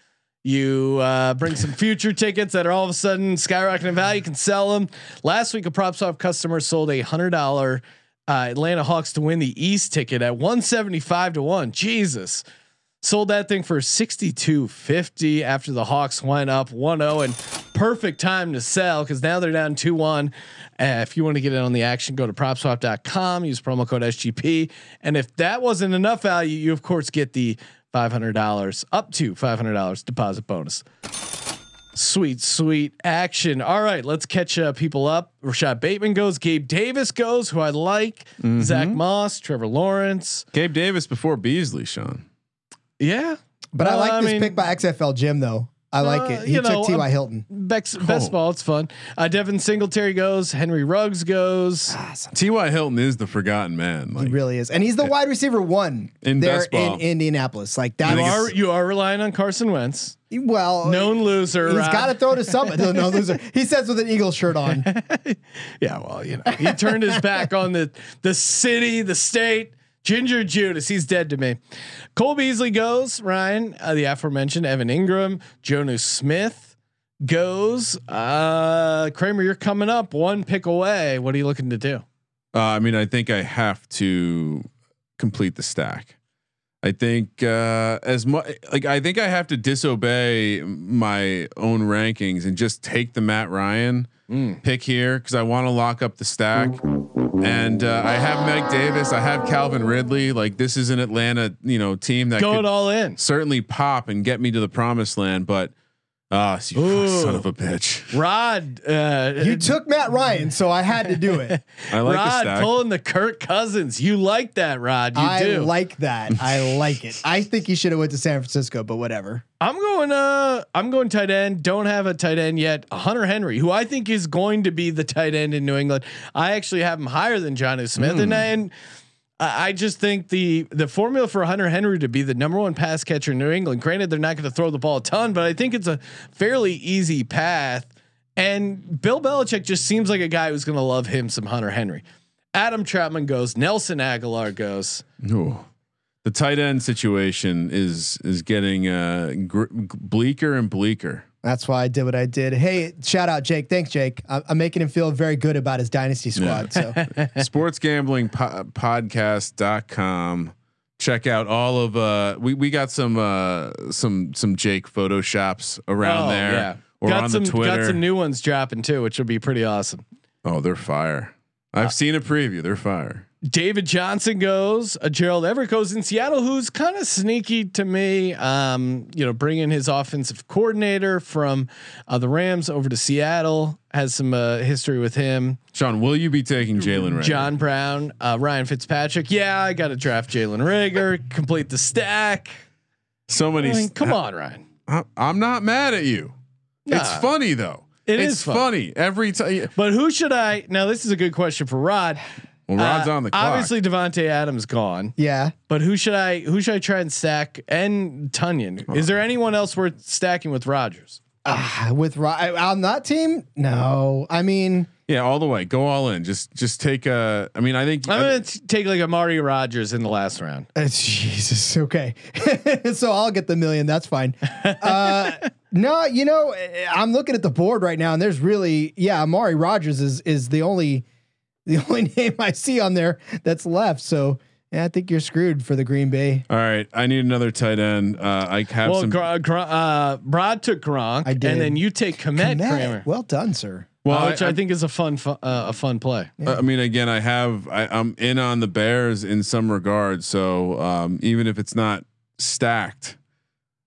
You uh, bring some future tickets that are all of a sudden skyrocketing in value. You can sell them. Last week, a prop swap customer sold a hundred dollar uh, Atlanta Hawks to win the East ticket at one seventy five to one. Jesus, sold that thing for sixty two fifty after the Hawks went up 1-0 and perfect time to sell because now they're down two one. Uh, if you want to get in on the action, go to propswap.com, use promo code SGP, and if that wasn't enough value, you of course get the five hundred dollars up to five hundred dollars deposit bonus. Sweet, sweet action. All right, let's catch uh, people up. Rashod Bateman goes. Gabe Davis goes, who I like. Zach Moss, Trevor Lawrence. Gabe Davis before Beasley, Sean. Yeah, but I like I this mean- pick by XFL Jim though. I like Uh, it. He you took know, T.Y. Hilton. Bex, best ball. It's fun. Uh, Devin Singletary goes. Henry Ruggs goes. T.Y. Hilton is the forgotten man. He really is, and he's the wide receiver one In there best ball. in Indianapolis. Like You that are you are relying on Carson Wentz, well known loser. He's Rod. got to throw to somebody. No, no loser. [laughs] He says with an Eagle shirt on. [laughs] Yeah, well, you know, he turned his back on the the city, the state. Ginger Judas, he's dead to me. Cole Beasley goes. Ryan, uh, the aforementioned Evan Engram, Jonnu Smith goes. Uh, Kramer, you're coming up one pick away. What are you looking to do? Uh, I mean, I think I have to complete the stack. I think uh, as much like I think I have to disobey my own rankings and just take the Matt Ryan pick here because I want to lock up the stack. And uh, I have Mike Davis, I have Calvin Ridley. Like this is an Atlanta, you know, team that Going all in. certainly pop and get me to the promised land. But ah, you Ooh. son of a bitch! Rod, uh, You took Matt Ryan, so I had to do it. [laughs] I like the Rod stack. pulling the Kirk Cousins. You like that, Rod? You I do. like that. I like it. I think he should have went to San Francisco, but whatever. I'm going. Uh, I'm going tight end. Don't have a tight end yet. Hunter Henry, who I think is going to be the tight end in New England. I actually have him higher than Johnny Smith, and and I just think the the formula for Hunter Henry to be the number one pass catcher in New England. Granted, they're not going to throw the ball a ton, but I think it's a fairly easy path. And Bill Belichick just seems like a guy who's going to love him some Hunter Henry. Adam Trautman goes. Nelson Agholor goes. The tight end situation is is getting uh, gr- bleaker and bleaker. That's why I did what I did. Hey, shout out Jake. Thanks, Jake. I'm, I'm making him feel very good about his dynasty squad. So [laughs] Sports gambling po- podcast.com. Check out all of uh we we got some uh some some Jake photoshops around Oh, there yeah. or got on some the Twitter. got some new ones dropping too, which would be pretty awesome. oh, they're fire. I've seen a preview. They're fire. David Johnson goes. Uh, Gerald Everett goes in Seattle, who's kind of sneaky to me. Um, you know, bringing his offensive coordinator from uh, the Rams over to Seattle has some uh, history with him. Sean, will you be taking Jalen? John Brown, uh, Ryan Fitzpatrick. Yeah, I got to draft Jalen Reagor, complete the stack. So I many. mean, come on, Ryan. I- I'm not mad at you. It's funny though. It it's is fun. funny every time. But who should I? Now, this is a good question for Rod. Well, Rod's Uh, on the clock. Obviously, Davante Adams gone. yeah, But who should I who should I try and stack and Tonyan? Is there anyone else worth stacking with Rodgers? Ah, with Ro- on that team, no. I mean, Yeah, all the way. Go all in. Just just take a. I mean, I think. I'm gonna t- take like a Marty Rogers in the last round. Uh, [laughs] Jesus. Okay. [laughs] so I'll get the million. That's fine. Uh, [laughs] no, you know, I'm looking at the board right now, and there's really, yeah, Amari Rodgers is is the only the [laughs] only name I see on there that's left. So yeah, I think you're screwed for the Green Bay. all right, I need another tight end. Uh, I have Well, some. Gr- Gr- uh, Brad took Gronk, I did. and then you take Kmet, Kmet. Kramer, Well done, sir. well, uh, which I, I, think is a fun, fu- uh, a fun play. I mean, again, I have. I, I'm in on the Bears in some regards. So um, even if it's not stacked,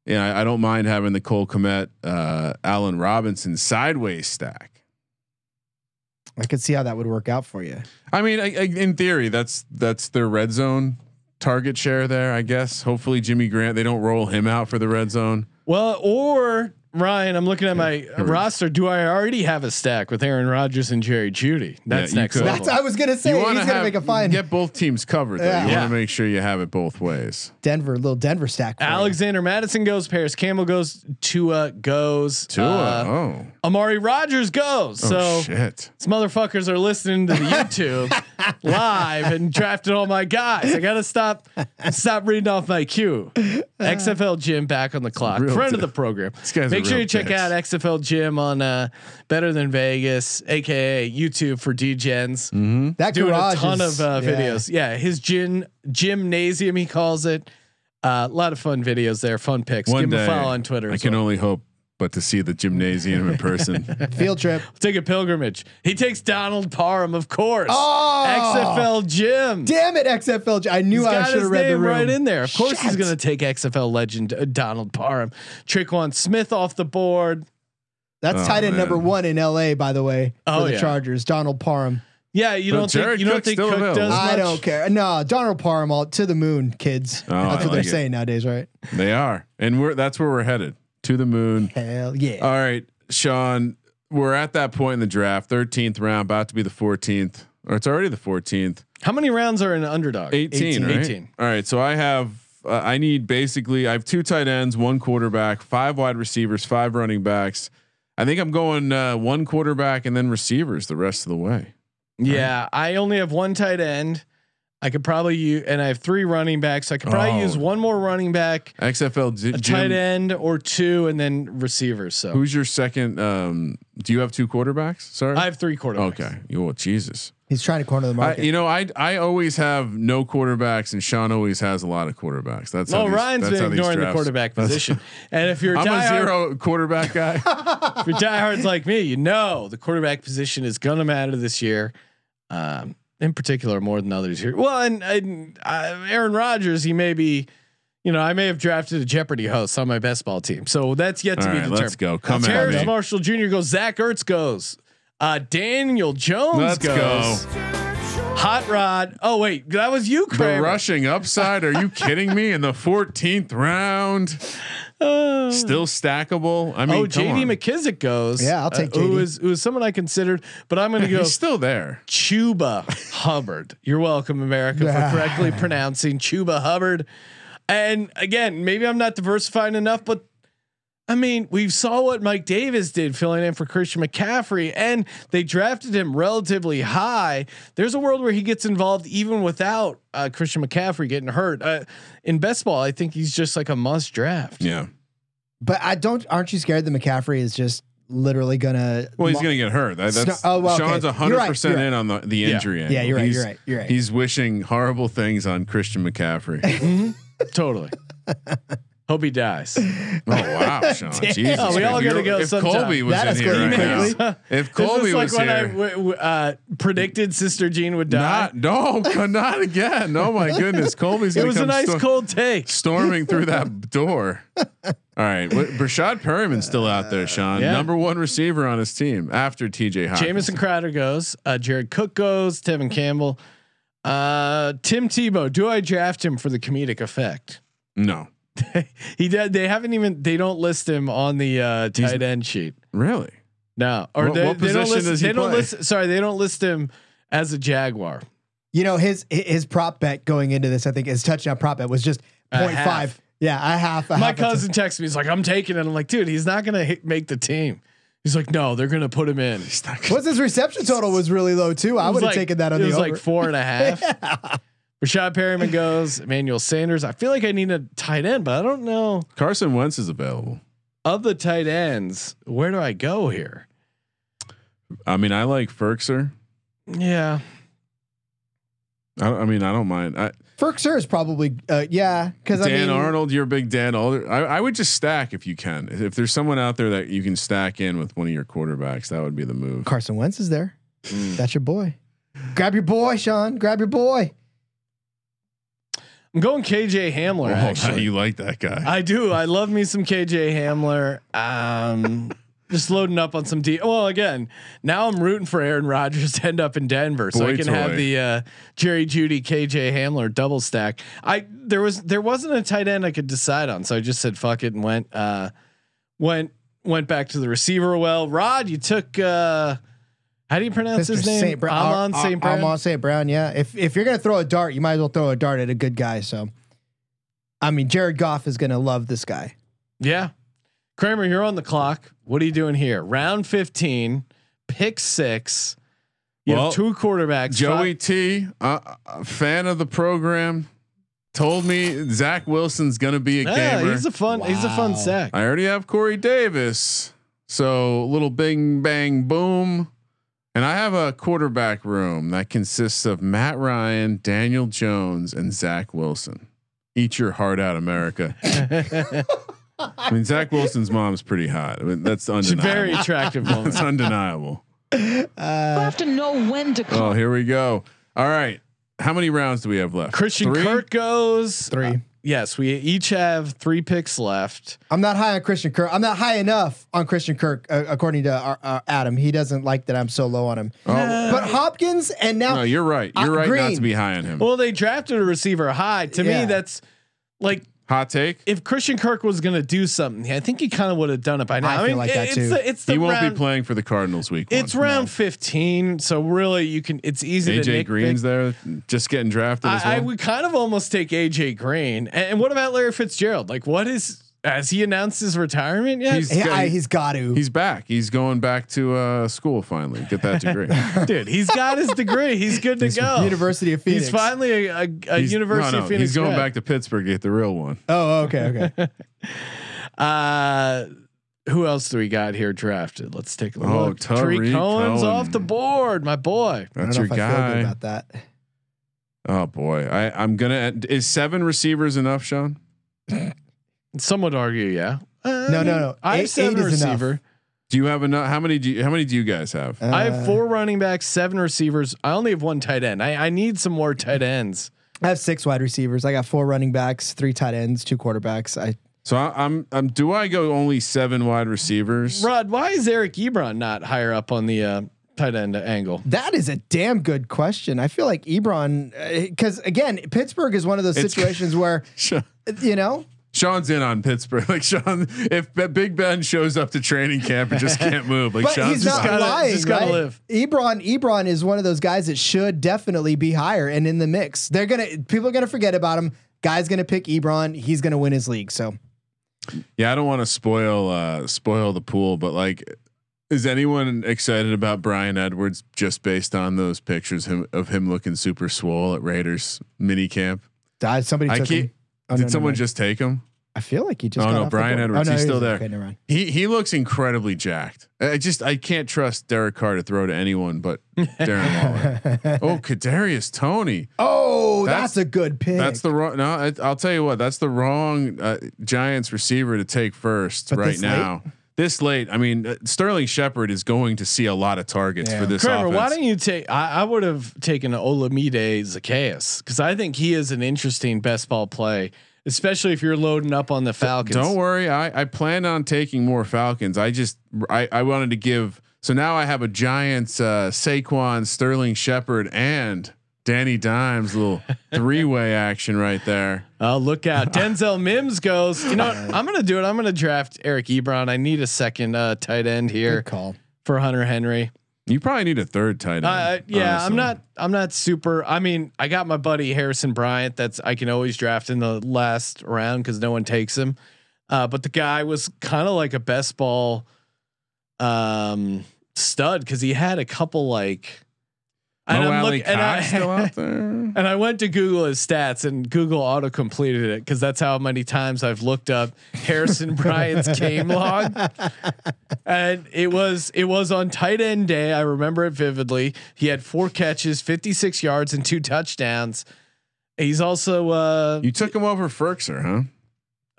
yeah, I, I don't mind having the Cole Kmet, uh, Allen Robinson sideways stack. I could see how that would work out for you. I mean, I, I, in theory, that's that's their red zone target share there. I guess. Hopefully, Jimmy Graham. They don't roll him out for the red zone. Well, or Ryan, I'm looking at my we- roster. Do I already have a stack with Aaron Rodgers and Jerry Jeudy? That's you next could. level. That's I was gonna say. He's wanna gonna make a fine. Get both teams covered. Though. Yeah. You Yeah. want to make sure you have it both ways. Denver, little Denver stack. for you. Alexander Mattison goes. Parris Campbell goes. Tua goes. Tua. uh, oh. Amari Rodgers goes. Oh so shit. these motherfuckers are listening to the YouTube [laughs] live and drafted all my guys. I gotta stop stop reading off my cue. [laughs] XFL Jim back on the clock. Real Friend of the program. These guys are Make sure you check out XFL Jim on uh, Better Than Vegas, aka YouTube for DGens. Mm-hmm. that Doing garage a ton is- of uh, videos. Yeah, his gym gymnasium he calls it. Uh, A lot of fun videos there, fun pics. One Give him a follow on Twitter. I can well. only hope, but to see the gymnasium in person. [laughs] Field trip. take a pilgrimage. He takes Donald Parham, of course. Oh! XFL Jim. Damn it, XFL. I knew He's I should have read the name room. right in there. Of course, he's going to take XFL legend uh, Donald Parham. Tre'Quan Smith off the board. That's Oh, tight end man. number one in LA, by the way, for Oh, the yeah. Chargers. Donald Parham. Yeah, you But don't think Jared you don't think Cook available. does I don't care. No, Donald Parham all to the moon, kids. Oh, I That's what they're it. saying nowadays, right? they are, and we're that's where we're headed to the moon. Hell yeah. All right, Sean, we're at that point in the draft, 13th round, about to be the 14th, or it's already the 14th. How many rounds are in underdog? 18, right? 18. All right, so I have uh, I need basically I have two tight ends, one quarterback, five wide receivers, five running backs. I think I'm going uh, one quarterback and then receivers the rest of the way. Yeah, I only have one tight end. I could probably use, and I have three running backs. I could probably Oh. use one more running back, XFL J- a Jim, tight end or two, and then receivers. So Who's your second? Um, do you have two quarterbacks? Sorry. I have three quarterbacks. okay. Oh Jesus. He's trying to corner the I, market. you know, I I always have no quarterbacks, and Sean always has a lot of quarterbacks. That's No, how these- Ryan's that's been how these ignoring the quarterback position. And if you're a [laughs] I'm a diehard, zero quarterback guy. [laughs] if you're diehards like me, you know the quarterback position is gonna matter this year. Um, in particular, more than others here. Well, and, and uh, Aaron Rodgers, he may be, you know, I may have drafted a Jeopardy host on my best ball team, so that's yet to All be right, determined. let's go. Come at Terrace me. Marshall Jr. goes. Zach Ertz goes. Uh, Daniel Jones Let's goes. go. Hot Rod. Oh wait, that was you, The Kramer. rushing upside. Are you kidding me? In the 14th round, still stackable. I mean, oh, J.D. on. McKissic goes. Yeah, I'll take uh, Who JD. is who is someone I considered, but I'm going [laughs] to go. He's still there. Chuba Hubbard. You're welcome, America, for correctly [laughs] pronouncing Chuba Hubbard. And again, maybe I'm not diversifying enough, but I mean, we saw what Mike Davis did filling in for Christian McCaffrey, and they drafted him relatively high. There's a world where he gets involved even without uh, Christian McCaffrey getting hurt. Uh, in best ball, I think he's just like a must draft. Yeah. but I don't. Aren't you scared that McCaffrey is just literally gonna? Well, he's mo- going to get hurt. That, that's Oh, well, okay. Sean's You're hundred right, percent you're in on the, the injury. Yeah, angle. you're right. He's, You're right. You're right. He's wishing horrible things on Christian McCaffrey. Totally. [laughs] Hope he dies. [laughs] Oh wow, Sean! [laughs] Jesus, Oh, we all gotta go If sometime. Colby was That in here escalated right quickly. now, if [laughs] This Colby is like was when I here, w- w- uh, predicted Sister Jean would die. not no, not again. Oh my goodness, Colby's. it gonna was a nice stor- cold take. storming through that door. All right, what, Breshad Perriman's still out there, Sean. Yeah. Number one receiver on his team after TJ Hawkins. Jamison Crowder goes. Uh, Jared Cook goes. Tevin Campbell. Uh, Tim Tebow. Do I draft him for the comedic effect? No, he did. They haven't even. They don't list him on the uh, tight end sheet. really. No, or What- they, what they don't position list. does he they don't play? list. Sorry, they don't list him as a Jaguar. You know his his prop bet going into this. I think his touchdown prop bet was just A 0.5. Yeah, I half. A My half cousin texted me. He's like, "I'm taking it." I'm like, "Dude, he's not gonna hit, make the team. He's like, no, they're gonna put him in. What's his reception total was really low too. I would have like- taken that on it the was over. like four and a half. [laughs] Rashad Perriman goes. Emmanuel Sanders. I feel like I need a tight end, but I don't know Carson Wentz is available. of the tight ends. Where do I go here? I mean, I like Firkser. Yeah, I, I mean, I don't mind. I, Firkser is probably uh, yeah because I Dan mean Arnold, you're a big Dan Arnold. I, I would just stack if you can. If there's someone out there that you can stack in with one of your quarterbacks, that would be the move. Carson Wentz is there. Mm. That's your boy. Grab your boy, Sean. Grab your boy. I'm going KJ Hamler. Oh, [laughs] actually, you like that guy? I do. I love me some KJ Hamler. Um, just loading up on some D. Well, again, now I'm rooting for Aaron Rodgers to end up in Denver, so I can toy. have the uh, Jerry Jeudy KJ Hamler double stack. I there was there wasn't a tight end I could decide on, so I just said fuck it and went uh, went went back to the receiver. Well, Rod, you took. Uh, how do you pronounce his name? Saint Brown. Amon Ar- St. Ar- Brown. Amon St. Brown. Yeah. If if you're gonna throw a dart, you might as well throw a dart at a good guy. So, I mean, Jared Goff is gonna love this guy. Yeah. Kramer, you're on the clock. What are you doing here? Round 15, pick six. You Well, have two quarterbacks. Joey Five- T, uh, a fan of the program, told me Zach Wilson's going to be a yeah, gamer. he's a fun, he's a fun sack. I already have Corey Davis, so little bing bang boom, and I have a quarterback room that consists of Matt Ryan, Daniel Jones, and Zach Wilson. Eat your heart out, America. [laughs] I mean, Zach Wilson's mom's pretty hot. I mean, that's undeniable. She's very attractive woman. That's undeniable. Uh, have to know when to Call. Oh, here we go. All right. How many rounds do we have left? Christian Three? Kirk goes. Three. Yes, we each have three picks left. I'm not high on Christian Kirk. I'm not high enough on Christian Kirk, uh, according to uh, uh, Adam. He doesn't like that I'm so low on him. Oh, but Hopkins and now No, you're right. You're Uh, right not to be high on him. Well, they drafted a receiver high. To Yeah. me, that's like Hot take. if Christian Kirk was going to do something, I think he kind of would have done it by now. I feel mean, like that it's too. The, it's the He won't round, be playing for the Cardinals week It's one. round 15, so really you can. It's easy to AJ nitpick. Green's there, just getting drafted as well. I, I would kind of almost take AJ Green. And, and what about Larry Fitzgerald? Like, what is has he announced his retirement yet? He's- he, got- I, he's got to. He's back. He's going back to uh, school finally. Get that degree. [laughs] Dude, he's got his degree. He's good to go. University of Phoenix. He's finally a, a, a He's- University no, no, of Phoenix. He's going grad. back to Pittsburgh to get the real one. Oh, okay, okay. [laughs] Uh, who else do we got here drafted? Let's take a Oh, look. Tarik Tarik Cohen's Cohen. off the board, my boy. I don't That's know your if I feel good guy. about that. Oh boy, I, I'm gonna. Is seven receivers enough, Sean? [laughs] Some would argue, yeah. Uh, No, no, no. I have Eight- seven eight is enough. receiver. Do you have enough? How many? Do you, how many do you guys have? I Uh, have four running backs, seven receivers. I only have one tight end. I, I need some more tight ends. I have six wide receivers. I got four running backs, three tight ends, two quarterbacks. I So I, I'm. I'm. Do I go only seven wide receivers? Rod, why is Eric Ebron not higher up on the uh, tight end angle? that is a damn good question. I feel like Ebron, because again, Pittsburgh is one of those It's- situations where [laughs] Sean, you know Sean's in on Pittsburgh. [laughs] Like Sean, if Big Ben shows up to training camp and just can't move, like [laughs] But Sean's he's just not gotta- lying. just gotta right? live. Ebron, Ebron is one of those guys that should definitely be higher and in the mix. They're gonna people are gonna forget about him. Guy's gonna pick Ebron. He's gonna win his league. So Yeah, I don't want to spoil uh spoil the pool, but like is anyone excited about Bryan Edwards just based on those pictures him, of him looking super swole at Raiders mini camp? somebody I took can't- him. Oh, Did no, someone mind. just take him? I feel like he just. Oh, got no, Bryan. Edwards, Oh, he's still there. Okay. He he looks incredibly jacked. I just I can't trust Derek Carr to throw to anyone but [laughs] Darren Waller. oh, Kadarius Toney. Oh, That's- that's, a good pick. That's the wrong. No, I, I'll tell you what. That's the wrong uh, Giants receiver to take first But right now. late? This late, I mean, uh, Sterling Shepard is going to see a lot of targets Yeah. for this Kramer, offense. why don't you take? I, I would have taken Olamide Zaccheaus because I think he is an interesting best ball play, especially if you're loading up on the Falcons. Don't worry, I I plan on taking more Falcons. I just I I wanted to give. So now I have a Giants, uh, Saquon, Sterling Shepard, and Danny Dimes little [laughs] three way action right there. Oh, look out. [laughs] Denzel Mims goes, you know what? I'm going to do it. I'm going to draft Eric Ebron. I need a second uh, tight end here good call. for Hunter Henry. You probably need a third tight end. Uh, yeah, I'm not. I'm not super. I mean, I got my buddy Harrison Bryant. That's I can always draft in the last round because no one takes him. Uh, but the guy was kind of like a best ball um, stud because he had a couple like. I'm Alley look- and I- still out there. [laughs] And I went to Google his stats, and Google auto completed it because that's how many times I've looked up Harrison Bryant's game [laughs] log. And it was it was on tight end day. I remember it vividly. He had four catches, fifty six yards, and two touchdowns. He's also uh, You took him over Firkser, huh?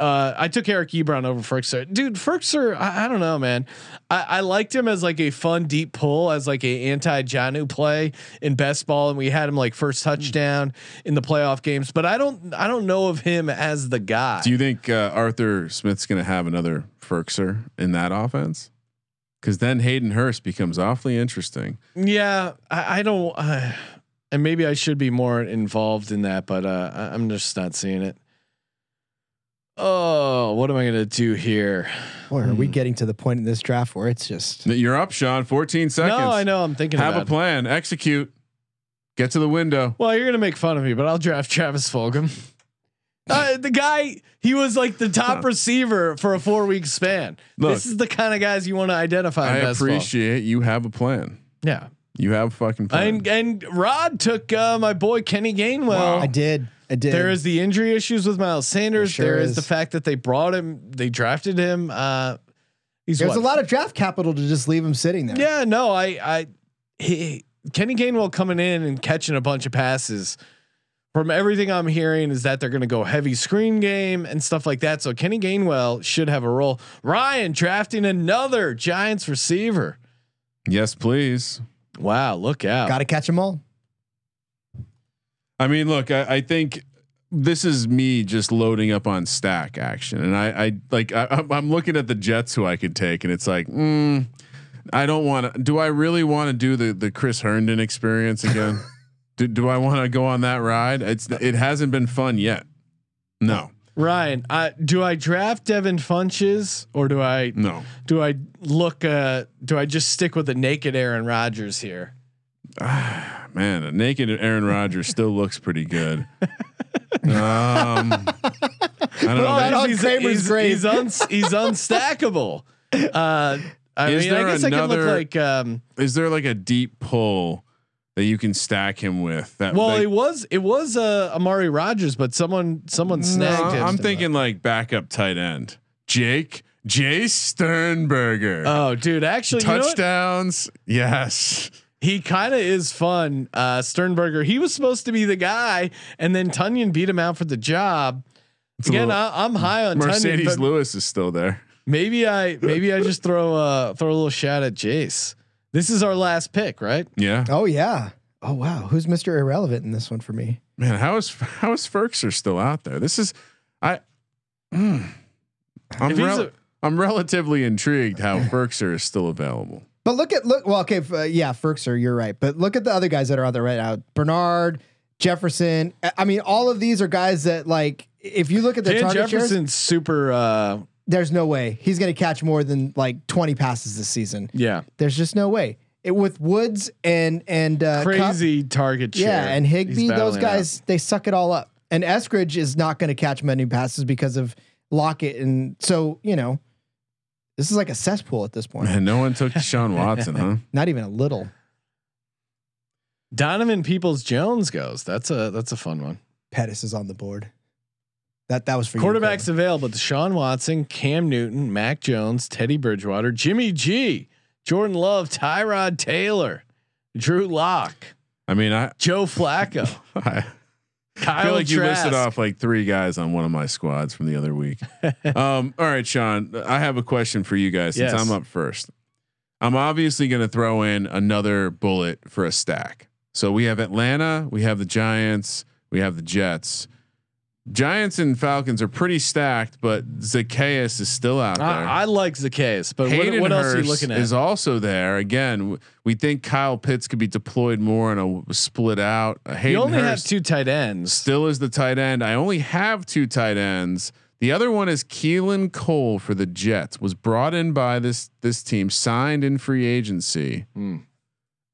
Uh, I took Eric Ebron over Firkser. Dude, Firkser, I, I don't know, man. I, I liked him as like a fun deep pull, as like a anti Jonnu play in best ball, and we had him like first touchdown in the playoff games. But I don't, I don't know of him as the guy. Do you think uh, Arthur Smith's going to have another Firkser in that offense? Because then Hayden Hurst becomes awfully interesting. yeah, I, I don't. Uh, and maybe I should be more involved in that, but uh, I'm just not seeing it. Oh, what am I gonna do here? Or are we getting to the point in this draft where it's just You're up, Sean. 14 seconds. No, I know. I'm thinking. Have a it. plan. Execute. Get to the window. Well, you're gonna make fun of me, but I'll draft Travis Fulgham. [laughs] Uh, the guy, he was like the top receiver for a four week span. Look, this is the kind of guys you want to identify. I best ball. appreciate you have a plan. Yeah, You have a fucking plan. and and Rod took uh, my boy Kenny Gainwell. I did. I did. There is the injury issues with Miles Sanders. There there sure is. is. the fact that they brought him, they drafted him. Uh, he's There's what, a lot of draft capital to just leave him sitting there. Yeah, no, I, I, he, Kenny Gainwell coming in and catching a bunch of passes. From everything I'm hearing, is that they're going to go heavy screen game and stuff like that. So Kenny Gainwell should have a role. Ryan drafting another Giants receiver. yes, please. Wow, look out! Got to catch them all. I mean, look, I, I think this is me just loading up on stack action, and I, I like I, I'm- I'm looking at the Jets who I could take, and it's like, mm, I don't want to. Do I really want to do the the Chris Herndon experience again? [laughs] do, do I want to go on that ride? It's it hasn't been fun yet. No, Ryan, do I draft Devin Funchess or do I no. do I look? Uh, do I just stick with the naked Aaron Rodgers here? [sighs] Man, a naked Aaron Rodgers still looks pretty good. [laughs] Um, I don't know. he's, Kramer's he's, he's, uns, he's unstackable. [laughs] Uh, I Is mean, I there guess I could look like. Um, Is there like a deep pull that you can stack him with? That well, like, it was it was uh, Amari Rodgers, but someone someone snagged No, him. I'm thinking like backup tight end. Jake Jace Sternberger. Oh, dude, actually, you know? Touchdowns. Yes. He kind of is fun. Uh, Sternberger, he was supposed to be the guy, and then Tonyan beat him out for the job. It's Again, I, I'm high on Tonyan, Marcedes but Lewis is still there. maybe I maybe I just throw uh throw a little shot at Jace. This is our last pick, right? Yeah. Oh yeah. Oh wow. Who's Mr. Irrelevant in this one for me? Man, how is how is Firkser still out there? This is I mm, I'm If he's rel- a- I'm relatively intrigued how Firkser is still available. But look at look. Well, okay, f- uh, yeah, Firkser, you're right. But look at the other guys that are out there right now: Bernard, Jefferson. I- mean, all of these are guys that like. If you look at the target shares, Jefferson's super. uh there's no way he's going to catch more than like 20 passes this season. Yeah, There's just no way. It, with Woods and and uh, Cup- crazy target share. yeah, and Higbee, those guys they suck it all up. And Eskridge is not going to catch many passes because of Lockett, and so you know, this is like a cesspool at this point. Man, [laughs] no one took Deshaun Watson, huh? [laughs] Not even a little. Donovan Peoples Jones goes. That's a that's a fun one. Pettis is on the board. That that was for Quarterbacks You, available: Deshaun Watson, Cam Newton, Mac Jones, Teddy Bridgewater, Jimmy G, Jordan Love, Tyrod Taylor, Drew Lock, I mean, I Joe Flacco, [laughs] I Kyle feel like you listed Trask. off like three guys on one of my squads from the other week. [laughs] um, all right, Sean, I have a question for you guys since Yes. I'm up first. I'm obviously going to throw in another bullet for a stack. So we have Atlanta, we have the Giants, we have the Jets. Giants and Falcons are pretty stacked, but Zaccheaus is still out there. I, I like Zaccheaus, but what, Hayden what else are you looking at? Is also there again. We think Kyle Pitts could be deployed more in a split out. Uh, Hayden you only have two tight ends. still is the tight end. I only have two tight ends. The other one is Keelan Cole for the Jets. Was brought in by this this team, signed in free agency.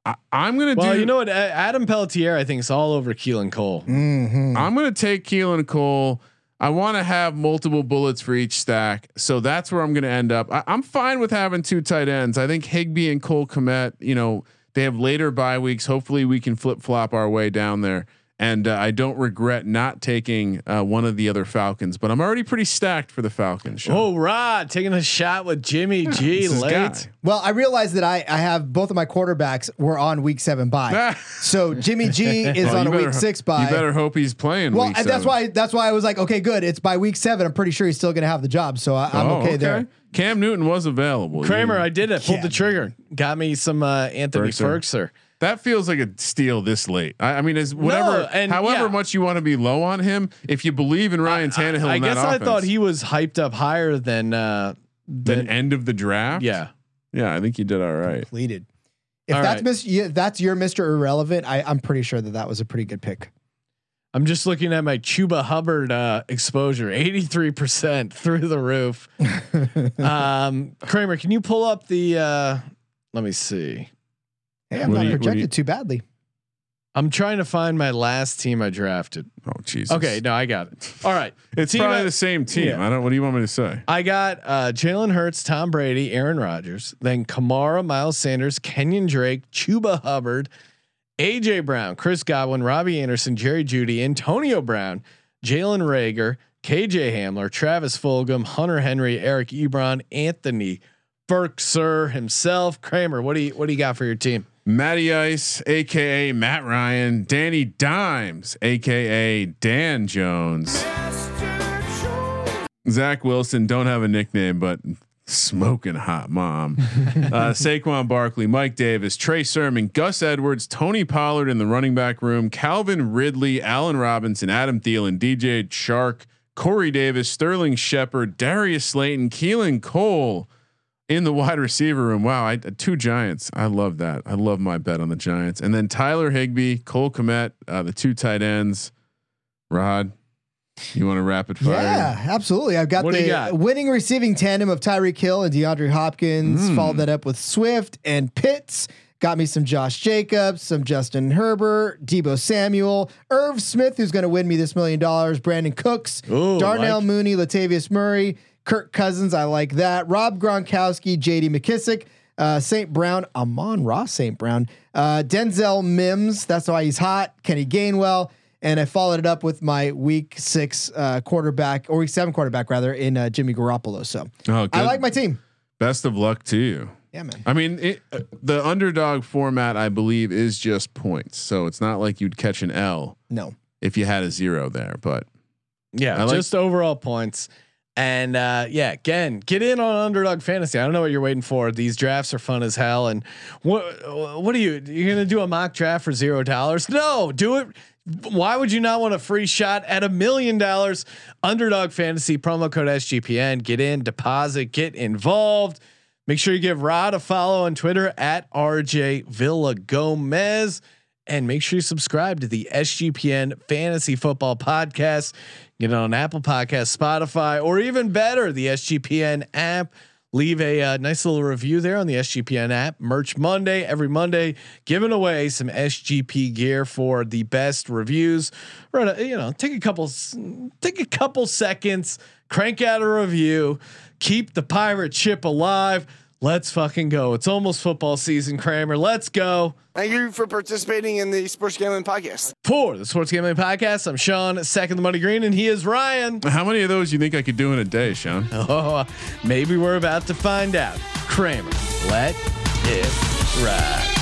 I, I'm gonna. Well, do. you know what? Adam Pelletier, I think, is all over Keelan Cole. Mhm. I'm gonna take Keelan Cole. I want to have multiple bullets for each stack, so that's where I'm going to end up. I, I'm fine with having two tight ends. I think Higbee and Cole Kmet, you know, they have later bye weeks. Hopefully, we can flip flop our way down there. And uh, I don't regret not taking uh, one of the other Falcons, but I'm already pretty stacked for the Falcons. Sean. Oh, Rod taking a shot with Jimmy G [laughs] late. guy. Well, I realized that I, I have both of my quarterbacks were on week seven bye. [laughs] so Jimmy G is Well, on a week better- six bye. You better hope he's playing. well, week and that's why that's why I was like, okay, good. It's by week seven. I'm pretty sure he's still going to have the job, so I, I'm Oh, okay, there. Cam Newton was available. Kramer, You- I did it. Pulled Yeah. the trigger. Got me some uh, Anthony Firkser. Firkser. That feels like a steal this late. I, I mean, as whatever, and however yeah. much you want to be low on him, if you believe in Ryan Tannehill, I in that guess I offense, thought he was hyped up higher than uh, then than end of the draft. yeah. yeah, I think you did all right. Completed. If All that's right. mis- yeah, that's your Mr. Irrelevant, I, I'm pretty sure that that was a pretty good pick. I'm just looking at my Chuba Hubbard uh, exposure, 83% [laughs] through the roof. [laughs] um, Kramer, can you pull up the? Uh, let me see. Hey, I'm What not do you- projected you- too badly. I'm trying to find my last team I drafted. Oh Jesus. Okay, no, I got it. All right, [laughs] it's Team probably I- the same team. Yeah. I don't. What do you want me to say? I got uh, Jalen Hurts, Tom Brady, Aaron Rodgers, then Kamara, Miles Sanders, Kenyon Drake, Chuba Hubbard, AJ Brown, Chris Godwin, Robbie Anderson, Jerry Jeudy, Antonio Brown, Jalen Reagor, KJ Hamler, Travis Fulgham, Hunter Henry, Eric Ebron, Anthony Firkser himself. Kramer, what do you what do you got for your team? Matty Ice, aka Matt Ryan, Danny Dimes, aka Dan Jones, Zach Wilson. Don't have a nickname, but smoking hot mom. [laughs] uh, Saquon Barkley, Mike Davis, Trey Sermon, Gus Edwards, Tony Pollard in the running back room, Calvin Ridley, Allen Robinson, Adam Thielen, DJ Chark, Corey Davis, Sterling Shepard, Darius Slayton, Keelan Cole in the wide receiver room. Wow, I two Giants. I love that. I love my bet on the Giants. And then Tyler Higbee, Cole Kmet, uh, the two tight ends. Rod, you want to rapid fire? Yeah, absolutely. I've got What the got? winning receiving tandem of Tyreek Hill and DeAndre Hopkins. Mm. Followed that up with Swift and Pitts. Got me some Josh Jacobs, some Justin Herbert, Deebo Samuel, Irv Smith, who's going to win me this million dollars, Brandin Cooks, Ooh, Darnell like- Mooney, Latavius Murray, Kirk Cousins. I like that. Rob Gronkowski, JD McKissic, uh, St. Brown, Amon-Ra St. Brown, uh, Denzel Mims. That's why he's hot. Kenny Gainwell. And I followed it up with my week six uh, quarterback or week seven quarterback rather in uh, Jimmy Garoppolo. So Oh, I like my team. Best of luck to you. Yeah, man. I mean, it, uh, the underdog format, I believe, is just points. So it's not like you'd catch an L No. if you had a zero there. But Yeah, I like- just overall points. And uh, yeah, again, get in on underdog fantasy. I don't know what you're waiting for. These drafts are fun as hell. And what what are you? You're gonna do a mock draft for zero dollars? No, do it. Why would you not want a free shot at a million dollars? Underdog fantasy promo code SGPN. Get in, deposit, get involved. Make sure you give Rod a follow on Twitter at RJ Villagomez. And make sure you subscribe to the SGPN Fantasy Football Podcast. Get it on Apple Podcast, Spotify, or even better, the SGPN app. Leave a uh, nice little review there on the SGPN app. Merch Monday, every Monday, giving away some SGP gear for the best reviews. A, you know, take a couple, take a couple seconds, crank out a review, keep the pirate ship alive. Let's fucking go. It's almost football season, Kramer. Let's go. Thank you for participating in the Sports Gambling Podcast. For the Sports Gambling Podcast, I'm Sean, second the money green, and he is Ryan. how many of those you think I could do in a day, Sean? [laughs] Oh, maybe we're about to find out. Kramer, let it ride.